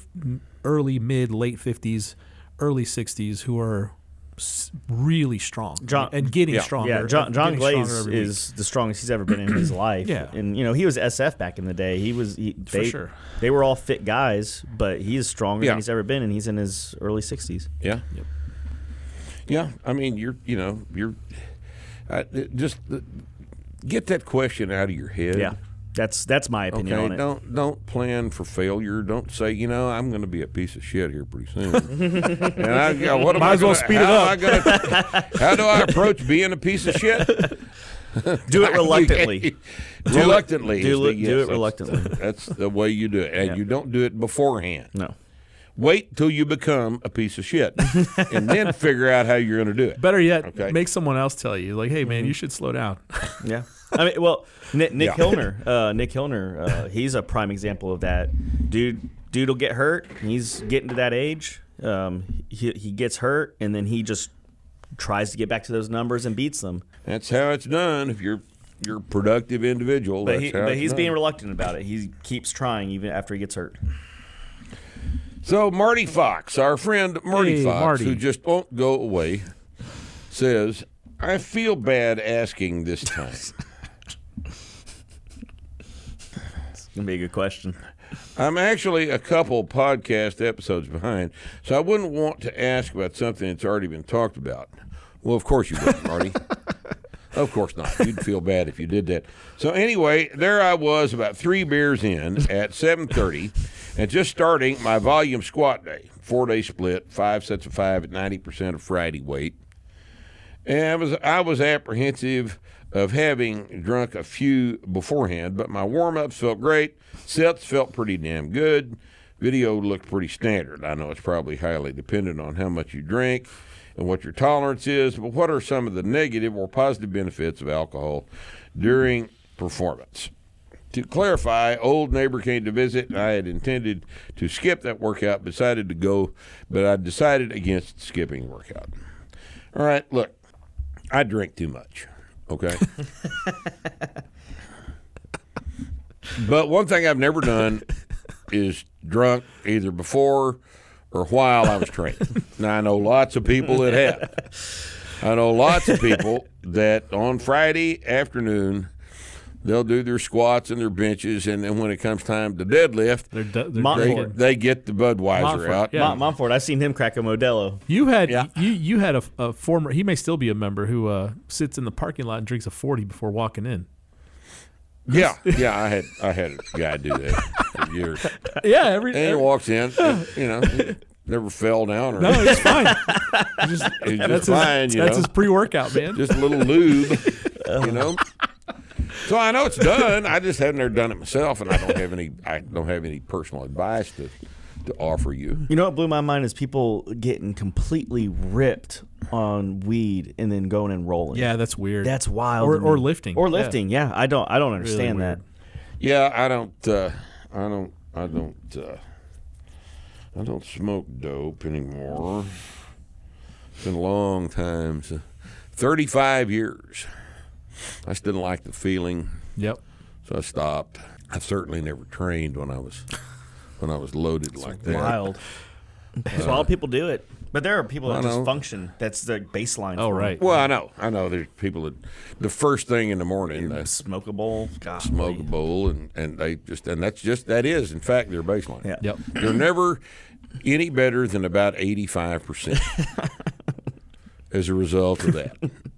early, mid, late 50s, early 60s who are s- really strong John- and getting yeah. stronger. Yeah, John, John Glaze every week. is the strongest he's ever been in his life. Yeah. and you know he was SF back in the day. He was he, For they, sure. They were all fit guys, but he is stronger Yeah. than he's ever been, and he's in his early sixties. Yeah. Yeah. I mean, you're, you know, you're uh, just uh, get that question out of your head. Yeah, that's that's my opinion Okay, on it. don't don't plan for failure. Don't say, you know, I'm going to be a piece of shit here pretty soon. and I, yeah, what am Might I as well gonna- speed it up. Gonna- how do I approach being a piece of shit? Do it reluctantly. reluctantly. do it- the- do yes, it reluctantly. That's, that's the way you do it, and Yeah. you don't do it beforehand. No, Wait till you become a piece of shit, and then figure out how you're going to do it. Better yet, Okay. make someone else tell you, like, "Hey, man, Mm-hmm. you should slow down." yeah. I mean, well, Nick, Nick Yeah. Hilner, uh, Nick Hilner, uh, he's a prime example of that. Dude, dude will get hurt. He's getting to that age. Um, he he gets hurt, and then he just tries to get back to those numbers and beats them. That's how it's done. If you're you're a productive individual, But, that's he, how but it's he's done. being reluctant about it. He keeps trying even after he gets hurt. So Marty Fox, our friend Marty Hey, Fox, Marty. who just won't go away, says, "I feel bad asking this time. It's gonna be a good question. I'm actually a couple podcast episodes behind, so I wouldn't want to ask about something that's already been talked about. Well, of course you wouldn't, Marty. Of course not. You'd feel bad if you did that. So anyway, there I was about three beers in at 7:30, and just starting my volume squat day, four day split, five sets of five at 90% of Friday weight. And I was I was apprehensive of having drunk a few beforehand, but my warm ups felt great. Sets felt pretty damn good. Video looked pretty standard. I know it's probably highly dependent on how much you drink and what your tolerance is, but what are some of the negative or positive benefits of alcohol during performance? To clarify, old neighbor came to visit. I had intended to skip that workout, decided to go, but I decided against skipping workout. All right, look, I drink too much. Okay. but one thing I've never done is drunk either before or while I was training. now I know lots of people that have. I know lots of people that on Friday afternoon they'll do their squats and their benches, and then when it comes time to deadlift, They're, de- they're Mon- they, they get the Budweiser Montfort, out. yeah. Mon- Montfort, I've seen him crack a Modelo. You had Yeah. you you had a, a former. He may still be a member who uh, sits in the parking lot and drinks a forty before walking in. Yeah, yeah. I had I had a guy do that for years. Yeah, every, And he walks in, and, you know, never fell down or no, it's fine. He's just That's fine, his, you that's know. his pre-workout, man. just a little lube, you know. So I know it's done. I just haven't ever done it myself, and I don't have any. I don't have any personal advice to to offer you. You know what blew my mind is people getting completely ripped on weed and then going and rolling. yeah, that's weird. that's wild. Or, or lifting. Or Yeah. lifting. Yeah, I don't. I don't understand that. Yeah, I don't. Uh, I don't. I don't. Uh, I don't smoke dope anymore. It's been a long time. So, Thirty-five years. I just didn't like the feeling. Yep. So I stopped. I certainly never trained when I was when I was loaded like that. Wild. so all uh, people do it, but there are people that I just know. function. That's the baseline. Oh for right. Well, I know, I know. There's people that the first thing in the morning them. they Smoke a bowl. God. smoke a bowl, and and they just and that's just that is in fact their baseline. Yeah. Yep. They're never any better than about 85% as a result of that.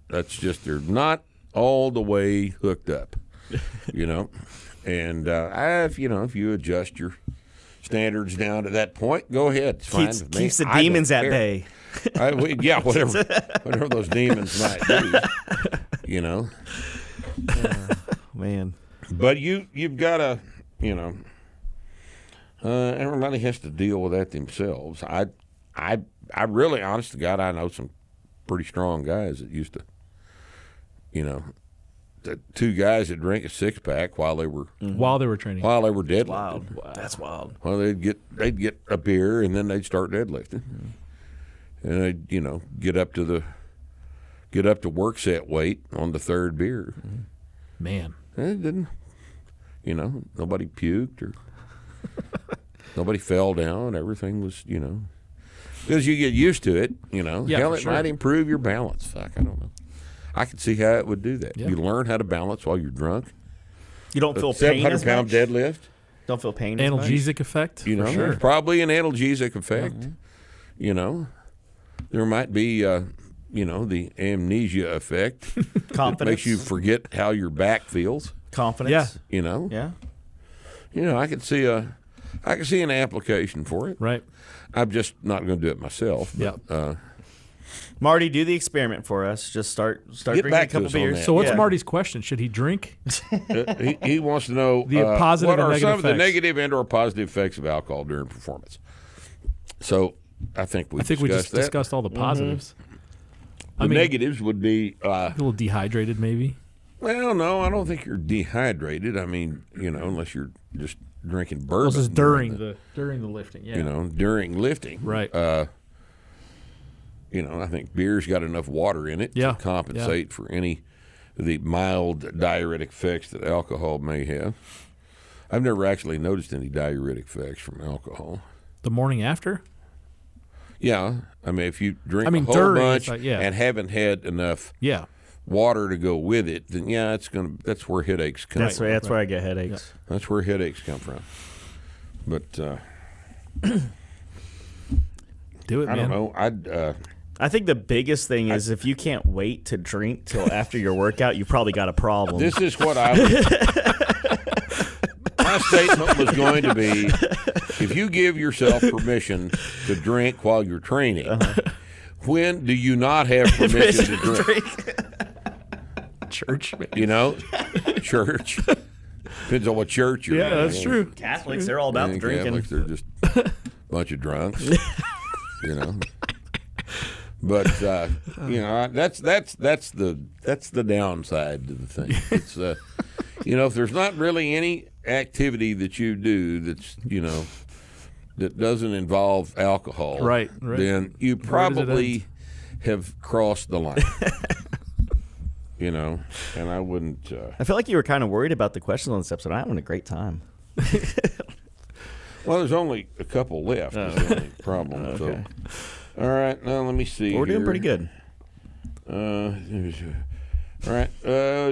That's just, they're not all the way hooked up, you know? And uh, I, if, you know, if you adjust your standards down to that point, go ahead. It's fine Keeps, keeps the I demons at bay. I, we- yeah, whatever, whatever those demons might be, you know. Man. But you you've got to, you know, uh, everybody has to deal with that themselves. I I I really, honest to God, I know some pretty strong guys that used to, you know, the two guys that drink a six pack while they were mm-hmm. while they were training. while they were deadlifting. Wild. That's wild. Well, they'd get they'd get a beer and then they'd start deadlifting, mm-hmm. and they'd you know get up to the get up to work set weight on the third beer. Mm-hmm. Man, And it didn't, you know, nobody puked or nobody fell down. Everything was, you know, because you get used to it. You know, Yeah, hell, it sure. might improve your balance. Fuck, I don't know. I can see how it would do that. Yeah. You learn how to balance while you're drunk. You don't feel Seven pain hundred as pound much? deadlift. Don't feel pain as much? analgesic effect. You know, sure. there's probably an analgesic effect. You know, there might be, uh, you know, the amnesia effect Confidence. makes you forget how your back feels. Confidence. Yeah. You know, Yeah. you know, I could see a, I could see an application for it. Right. I'm just not going to do it myself. But, Yep. Uh, Marty, do the experiment for us. Just start start Get drinking back a to couple us on beers. that. So what's Yeah. Marty's question? Should he drink? uh, he, he wants to know The uh, positive what and are negative some of the effects. negative and or positive effects of alcohol during performance. So I think we I think we just that. discussed all the positives. The I mean, negatives would be uh, a little dehydrated, maybe. Well, no, I don't think you're dehydrated. I mean, you know, unless you're just drinking bourbon. This is during the during the lifting. Yeah. you know, during lifting. Right. Uh, you know, I think beer's got enough water in it Yeah, to compensate for any of the mild diuretic effects that alcohol may have. I've never actually noticed any diuretic effects from alcohol. the morning after. Yeah, I mean, if you drink I mean, a whole during, bunch it's like- yeah. and haven't had enough Yeah. water to go with it, then yeah, it's gonna. That's where headaches come. That's from. where that's where I get headaches. That's where headaches come from. But uh, Do it, I man. don't know. I'd uh, I think the biggest thing is if you can't wait to drink till after your workout, you probably got a problem. this is what I. Would, my statement was going to be: if you give yourself permission to drink while you're training, uh-huh. when do you not have permission to drink? Church. You know, church. Depends on what church you're Yeah, in. that's true. Catholics, they're all about the drinking. Catholics, they're just a bunch of drunks, you know. But uh, you know that's that's that's the that's the downside to the thing. It's uh, you know if there's not really any activity that you do that's you know that doesn't involve alcohol, Right, right. Then you Where does it probably have crossed the line. you know, and I wouldn't. Uh, I feel like you were kind of worried about the questions on this episode. I'm having a great time. Well, there's only a couple left. Is the only problem. Okay. So, all right. Now let me see. We're doing pretty good. Uh, all right. Uh,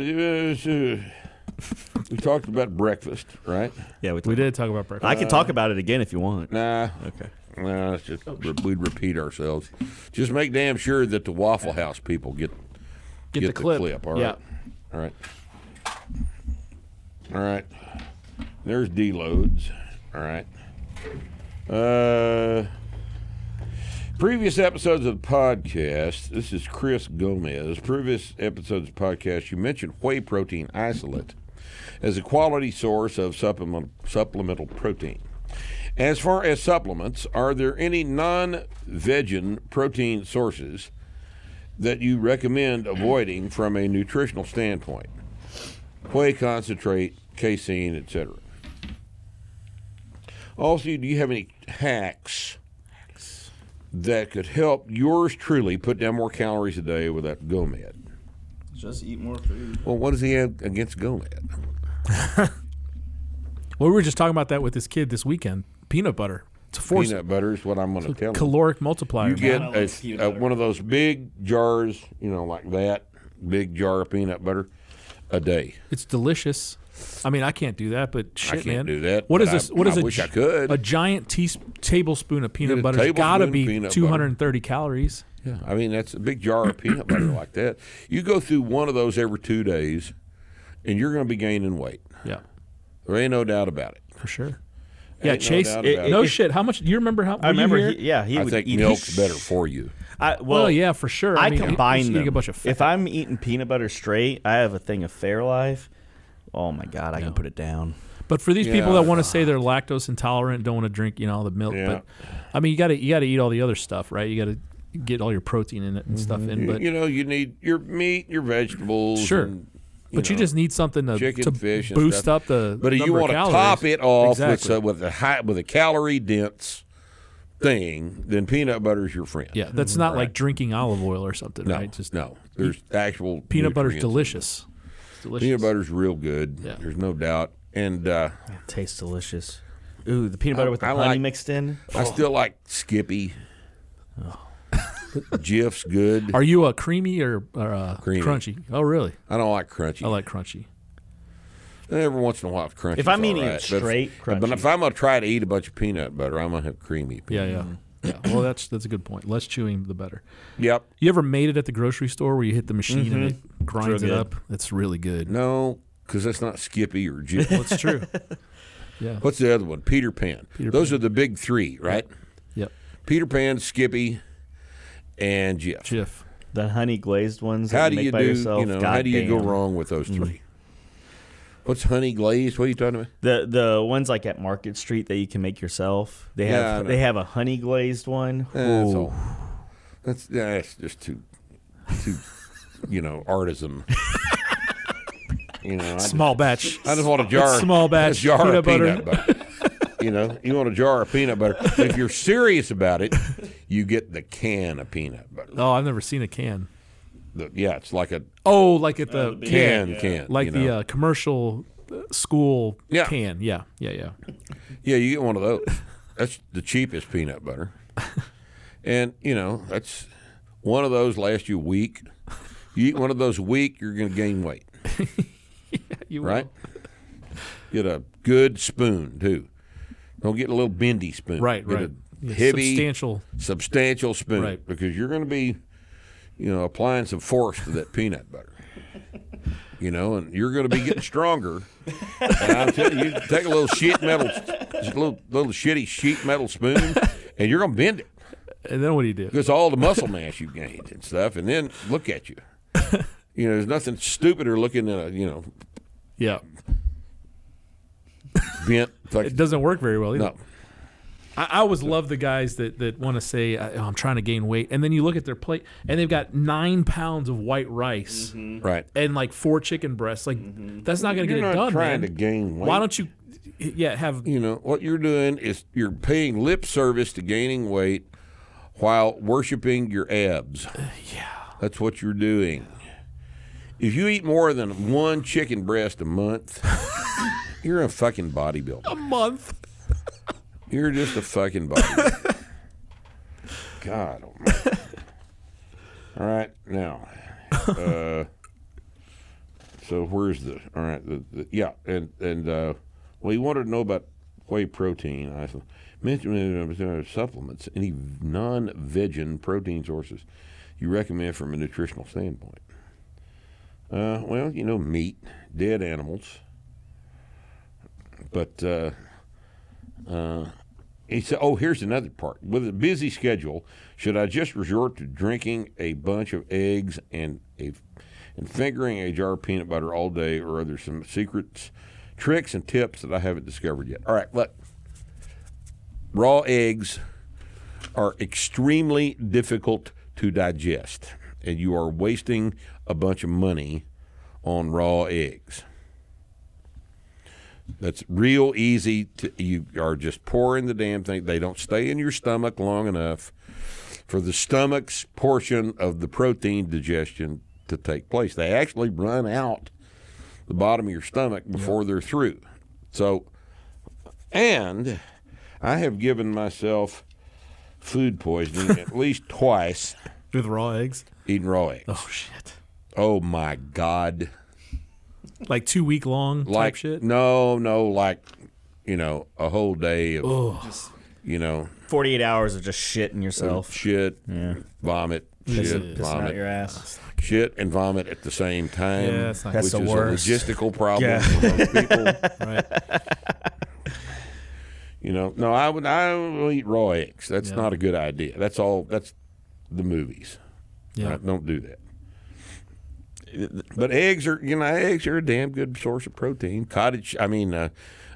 we talked about breakfast, right? Yeah, we, We did talk about breakfast. I can talk about it again if you want. Nah. Okay. Nah, it's just we'd repeat ourselves. Just make damn sure that the Waffle House people get Get, get the the clip. clip, all right? Yeah. All right. All right. There's deloads. All right. Uh, previous episodes of the podcast. This is Chris Gomez. Previous episodes of the podcast, you mentioned whey protein isolate as a quality source of supplement, supplemental protein. As far as supplements, are there any non-vegan protein sources that you recommend avoiding from a nutritional standpoint? Whey concentrate, casein, etc. Also, do you have any hacks that could help yours truly put down more calories a day without GOMED? Just eat more food. Well, what does he have against GOMED? Well, we were just talking about that with this kid this weekend. Peanut butter. It's a force Peanut butter is what I'm going to tell him. caloric multiplier. You get a, a- one of those big jars, you know, like that, big jar of peanut butter a day. it's delicious. I mean, I can't do that, but shit, can't man. do that, What is but this? I- What is I a wish I could. A giant teaspoon, tablespoon of peanut a butter's got to be peanut butter. 230 calories. Yeah, I mean that's a big jar of peanut butter like that. You go through one of those every two days, and you're going to be gaining weight. Yeah, There ain't no doubt about it. for sure. Yeah, Ain't Chase. doubt eh, it- about no it. shit. How much? Do you remember how? I you remember. He, yeah, he I would think eat milk's better for you. I, Well, well, yeah, for sure. I, mean, you- combine them. a bunch of fat. If I'm eating peanut butter straight, I have a thing of Fairlife. Oh my god, I Yeah. can put it down. But for these people that want to say they're lactose intolerant, don't want to drink, you know, all the milk. Yeah. But I mean, you got to you got to eat all the other stuff, right? You got to get all your protein in it and stuff in. But you know, you need your meat, your vegetables. Sure. and, but you just need something to, chicken, to fish, boost stuff. up the. But you want to top it off exactly. with, uh, with a high with a calorie dense thing, then peanut butter is your friend. yeah, that's not like drinking olive oil or something, No, right? Just no. There's actual peanut butter's nutrients in delicious. It's delicious. Peanut butter's real good. Yeah. There's no doubt. And uh, It tastes delicious. Ooh, the peanut butter I- with the I honey like- mixed in. I still like Skippy. Jif's good. Are you a creamy or, or a Creamy. crunchy? Oh, really? I don't like crunchy. I like crunchy. Every once in a while, crunchy. If I'm eating it straight, but crunchy. if I'm gonna try to eat a bunch of peanut butter, I'm gonna have creamy. Peanut. yeah, yeah. Well, that's that's a good point. Less chewing, the better. Yep. You ever made it at the grocery store where you hit the machine and it mm-hmm. grinds it up? That's really good. No, because that's not Skippy or Jif. Well, it's true. yeah. What's the other one? Peter Pan. Peter Those Pan. are the big three, right? Yep. Peter Pan, Skippy, and Jif. Jif. The honey glazed ones. How that do make you by do? Yourself. You know, how do you go wrong with those mm. three? What's honey glazed? What are you talking about? The the ones like at Market Street that you can make yourself. They Yeah, I have know. they have a honey glazed one. Eh, That's Ooh. all. That's that's just too, too, you know, artisan. you know, I just- Small batch. I just want a jar. Small batch a jar peanut of butter. peanut butter. you know, you want a jar of peanut butter. if you're serious about it, you get the can of peanut butter. Oh, I've never seen a can. The- yeah, it's like a Oh, like at the can can. like you the uh, commercial uh, school Yeah. can. Yeah, yeah, yeah. yeah, you get one of those. That's the cheapest peanut butter, and you know that's one of those lasts you a week. You eat one of those a week, you're going to gain weight, You will. right? Get a good spoon too. Don't get a little bendy spoon. Right, Get right. A heavy, substantial. substantial spoon Right. because you're going to be, you know, applying some force to that peanut butter. You know, and you're going to be getting stronger. and I'm telling you, you take a little sheet metal, just a little little shitty sheet metal spoon, and you're going to bend it And then what do you do? because all the muscle mass you gained and stuff. And then look at you. You know, there's nothing stupider looking at a you know Yeah, bent. Like, it doesn't work very well either. no, I, I always love the guys that, that want to say, uh, oh, I'm trying to gain weight. And then you look at their plate and they've got nine pounds of white rice mm-hmm. right. and like four chicken breasts. Like, mm-hmm. that's not going to You're get it not done, trying man. to gain weight. Why don't you, yeah, have, you know what you're doing is you're paying lip service to gaining weight while worshiping your abs. Uh, yeah, that's what you're doing. If you eat more than one chicken breast a month, you're a fucking bodybuilder. a month? You're just a fucking body. God. All right, now. Uh, so where's the all right? The, the, yeah, and and uh, well, you wanted to know about whey protein. I said, mention uh, supplements. Any non-vegan protein sources you recommend from a nutritional standpoint? Uh, well, you know, meat, dead animals, but. Uh, uh, he said, "Oh, here's another part. With a busy schedule, should I just resort to drinking a bunch of eggs and a and fingering a jar of peanut butter all day, or are there some secrets, tricks, and tips that I haven't discovered yet?" All right, look. Raw eggs are extremely difficult to digest, and you are wasting a bunch of money on raw eggs. That's real easy. To, you are just pouring the damn thing. They don't stay in your stomach long enough for the stomach's portion of the protein digestion to take place. They actually run out the bottom of your stomach before they're through. So, and I have given myself food poisoning at least twice With raw eggs? eating raw eggs. Oh, shit. Oh my God. Like two week long type like shit. no, no, like you know, a whole day of you know 48 hours of just shitting yourself. shit, vomit, Pissing, shit, pissing out vomit, your ass. shit, and vomit at the same time. Yeah, that's not That's which the is worst. a logistical problem Yeah. for most people. Right. You know, no, I would I will eat raw eggs. That's Yeah. not a good idea. That's all. That's the movies. Yeah. Right? Don't do that. But eggs are, you know, eggs are a damn good source of protein. Cottage, I mean, uh,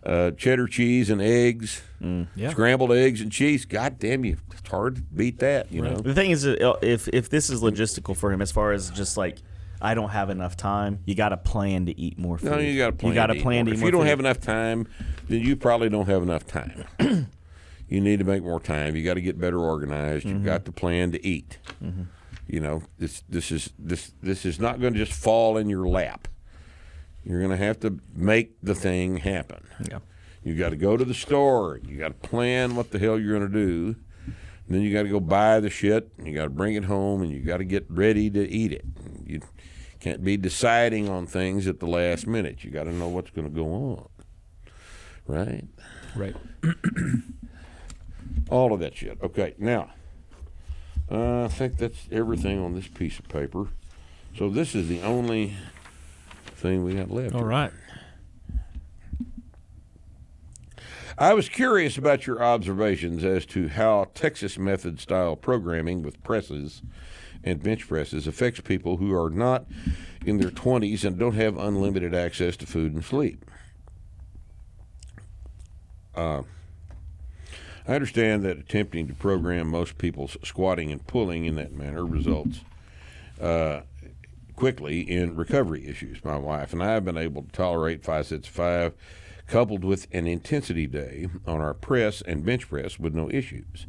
uh, cheddar cheese and eggs, Yeah. scrambled eggs and cheese. God damn you, it's hard to beat that. You know, The thing is, uh, if if this is logistical for him, as far as just like I don't have enough time, you got to plan to eat more food. no, you got to plan. You got to to eat plan more. If you don't food. have enough time, then you probably don't have enough time. you need to make more time. You got to get better organized. Mm-hmm. You've got to plan to eat. You know, this this is this this is not going to just fall in your lap. You're going to have to make the thing happen. Yeah. You got to go to the store. You got to plan what the hell you're going to do. And then you got to go buy the shit. And you got to bring it home, and you got to get ready to eat it. You can't be deciding on things at the last minute. You got to know what's going to go on, right? Right. All of that shit. Okay, now uh, I think that's everything on this piece of paper. So this is the only thing we got left. All right. I was curious about your observations as to how Texas method style programming with presses and bench presses affects people who are not in their 20s and don't have unlimited access to food and sleep. Uh, I understand that attempting to program most people's squatting and pulling in that manner results uh, quickly in recovery issues. My wife and I have been able to tolerate five sets of five, coupled with an intensity day on our press and bench press with no issues.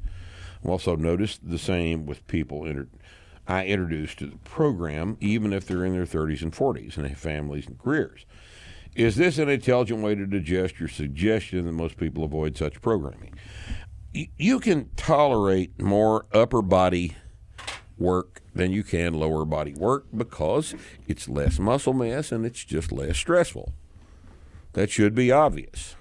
I've also noticed the same with people inter- I introduced to the program, even if they're in their 30s and 40s and have families and careers. Is this an intelligent way to digest your suggestion that most people avoid such programming? You can tolerate more upper body work than you can lower body work because it's less muscle mass and it's just less stressful. That should be obvious.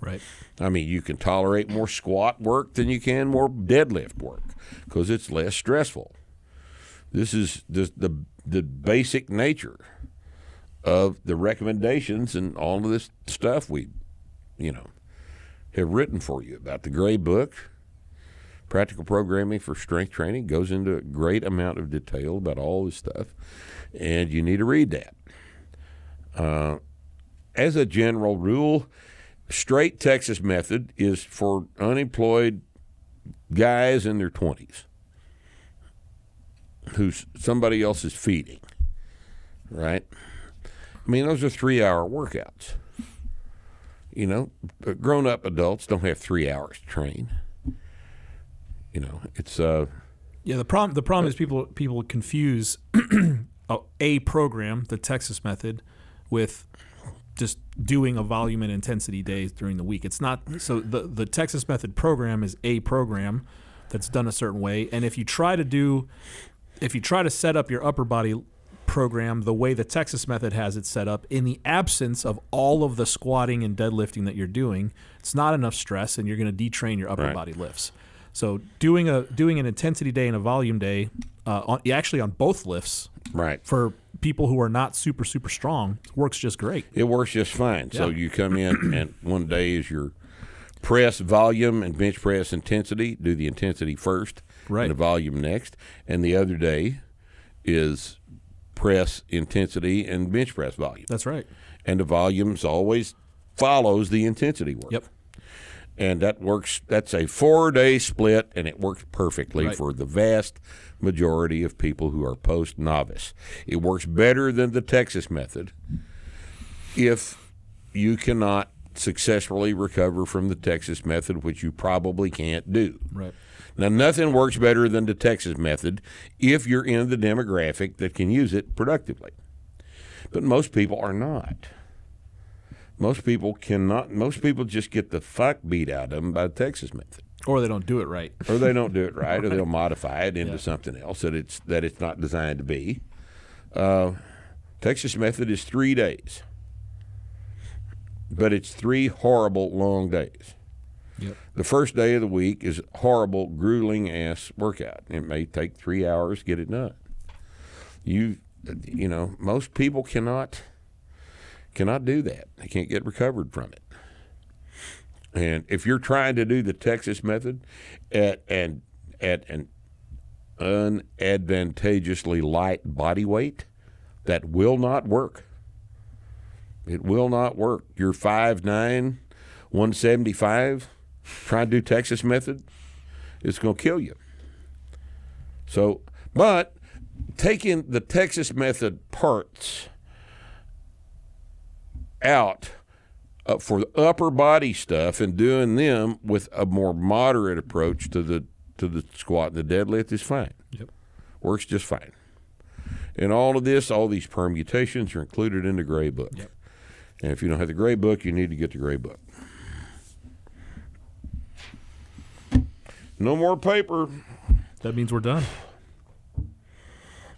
Right. I mean, you can tolerate more squat work than you can more deadlift work because it's less stressful. This is the, the the basic nature of the recommendations and all of this stuff we, you know, have written for you about the Gray Book. Practical programming for strength training goes into a great amount of detail about all this stuff, and you need to read that. Uh, as a general rule, straight Texas method is for unemployed guys in their 20s who somebody else is feeding, right? I mean, those are three hour workouts. You know, grown up adults don't have three hours to train. You know, it's, uh, Yeah, the problem the problem is people people confuse a program, the Texas method, with just doing a volume and intensity days during the week. It's not so the the Texas method program is a program that's done a certain way, and if you try to do if you try to set up your upper body program the way the Texas method has it set up in the absence of all of the squatting and deadlifting that you're doing, it's not enough stress and you're going to detrain your upper Right. body lifts. So doing a doing an intensity day and a volume day, uh, on, actually on both lifts right. for people who are not super super strong works just great. It works just fine. So you come in, and one day is your press volume and bench press intensity. Do the intensity first, Right. And the volume next. And the other day is press intensity and bench press volume. That's right. And the volumes always follows the intensity work. Yep. And that works. That's a four-day split, and it works perfectly Right. for the vast majority of people who are post-novice. It works better than the Texas method if you cannot successfully recover from the Texas method, which you probably can't do. Right. Now, nothing works better than the Texas method if you're in the demographic that can use it productively. But most people are not. Most people cannot. Most people just get the fuck beat out of them by the Texas method, Or they don't do it right. or they don't do it right, or they'll modify it into something else that it's that it's not designed to be. Uh, Texas method is three days. but it's three horrible long days. Yep. The first day of the week is horrible, grueling ass workout. It may take three hours to get it done. You, you know, most people cannot cannot do that. They can't get recovered from it. And if you're trying to do the Texas method at and at an unadvantageously light body weight, that will not work. It will not work. You're 5'9", 175, trying to do Texas method, it's going to kill you. So, but taking the Texas method parts out uh, for the upper body stuff and doing them with a more moderate approach to the to the squat and the deadlift is fine. Yep. Works just fine. And all of this, all these permutations are included in the gray book. Yep. And if you don't have the gray book, you need to get the gray book. No more paper. That means we're done.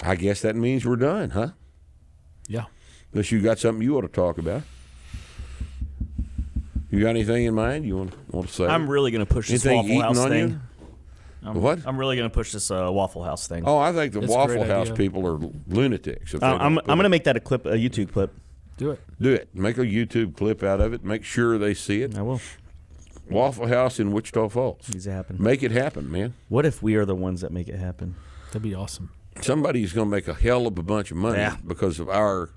I guess that means we're done, huh? Yeah. Unless you got something you want to talk about. You got anything in mind you want, want to say? I'm really gonna push this Anything Waffle House thing. I'm, What? I'm really gonna push this uh, Waffle House thing. Oh, I think the It's a Waffle great House idea. people are lunatics. if they Uh, don't I'm I'm gonna make that a clip, a YouTube clip. Do it. do it. Make a YouTube clip out of it. Make sure they see it. I will. Waffle House in Wichita Falls. Needs to happen. Make it happen, man. What if we are the ones that make it happen? That'd be awesome. Somebody's going to make a hell of a bunch of money Yeah. because of our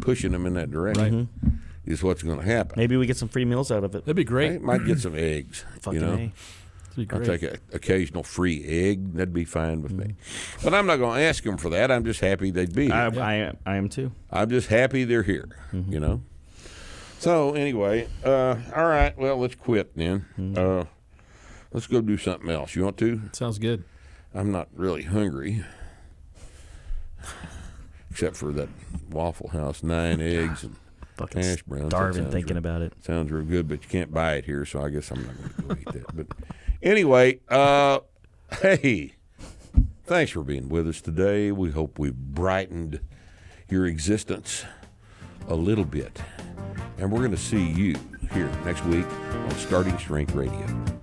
pushing them in that direction. Mm-hmm. Is what's going to happen. Maybe we get some free meals out of it. That'd be great. They might get some eggs. Fucking you know, A. That'd be I'll great. take an occasional free egg. That'd be fine with me. Mm. But I'm not going to ask them for that. I'm just happy they'd be here. I, I, am- I am too. I'm just happy they're here. Mm-hmm. You know. So anyway, uh, all right. Well, let's quit then. Uh, let's go do something else. You want to? Sounds good. I'm not really hungry, except for that Waffle House nine eggs and Fucking hash browns. That starving sounds thinking real- about it. Sounds real good, but you can't buy it here, so I guess I'm not going to go eat that. But anyway, uh, hey, thanks for being with us today. We hope we've brightened your existence a little bit. And we're going to see you here next week on Starting Strength Radio.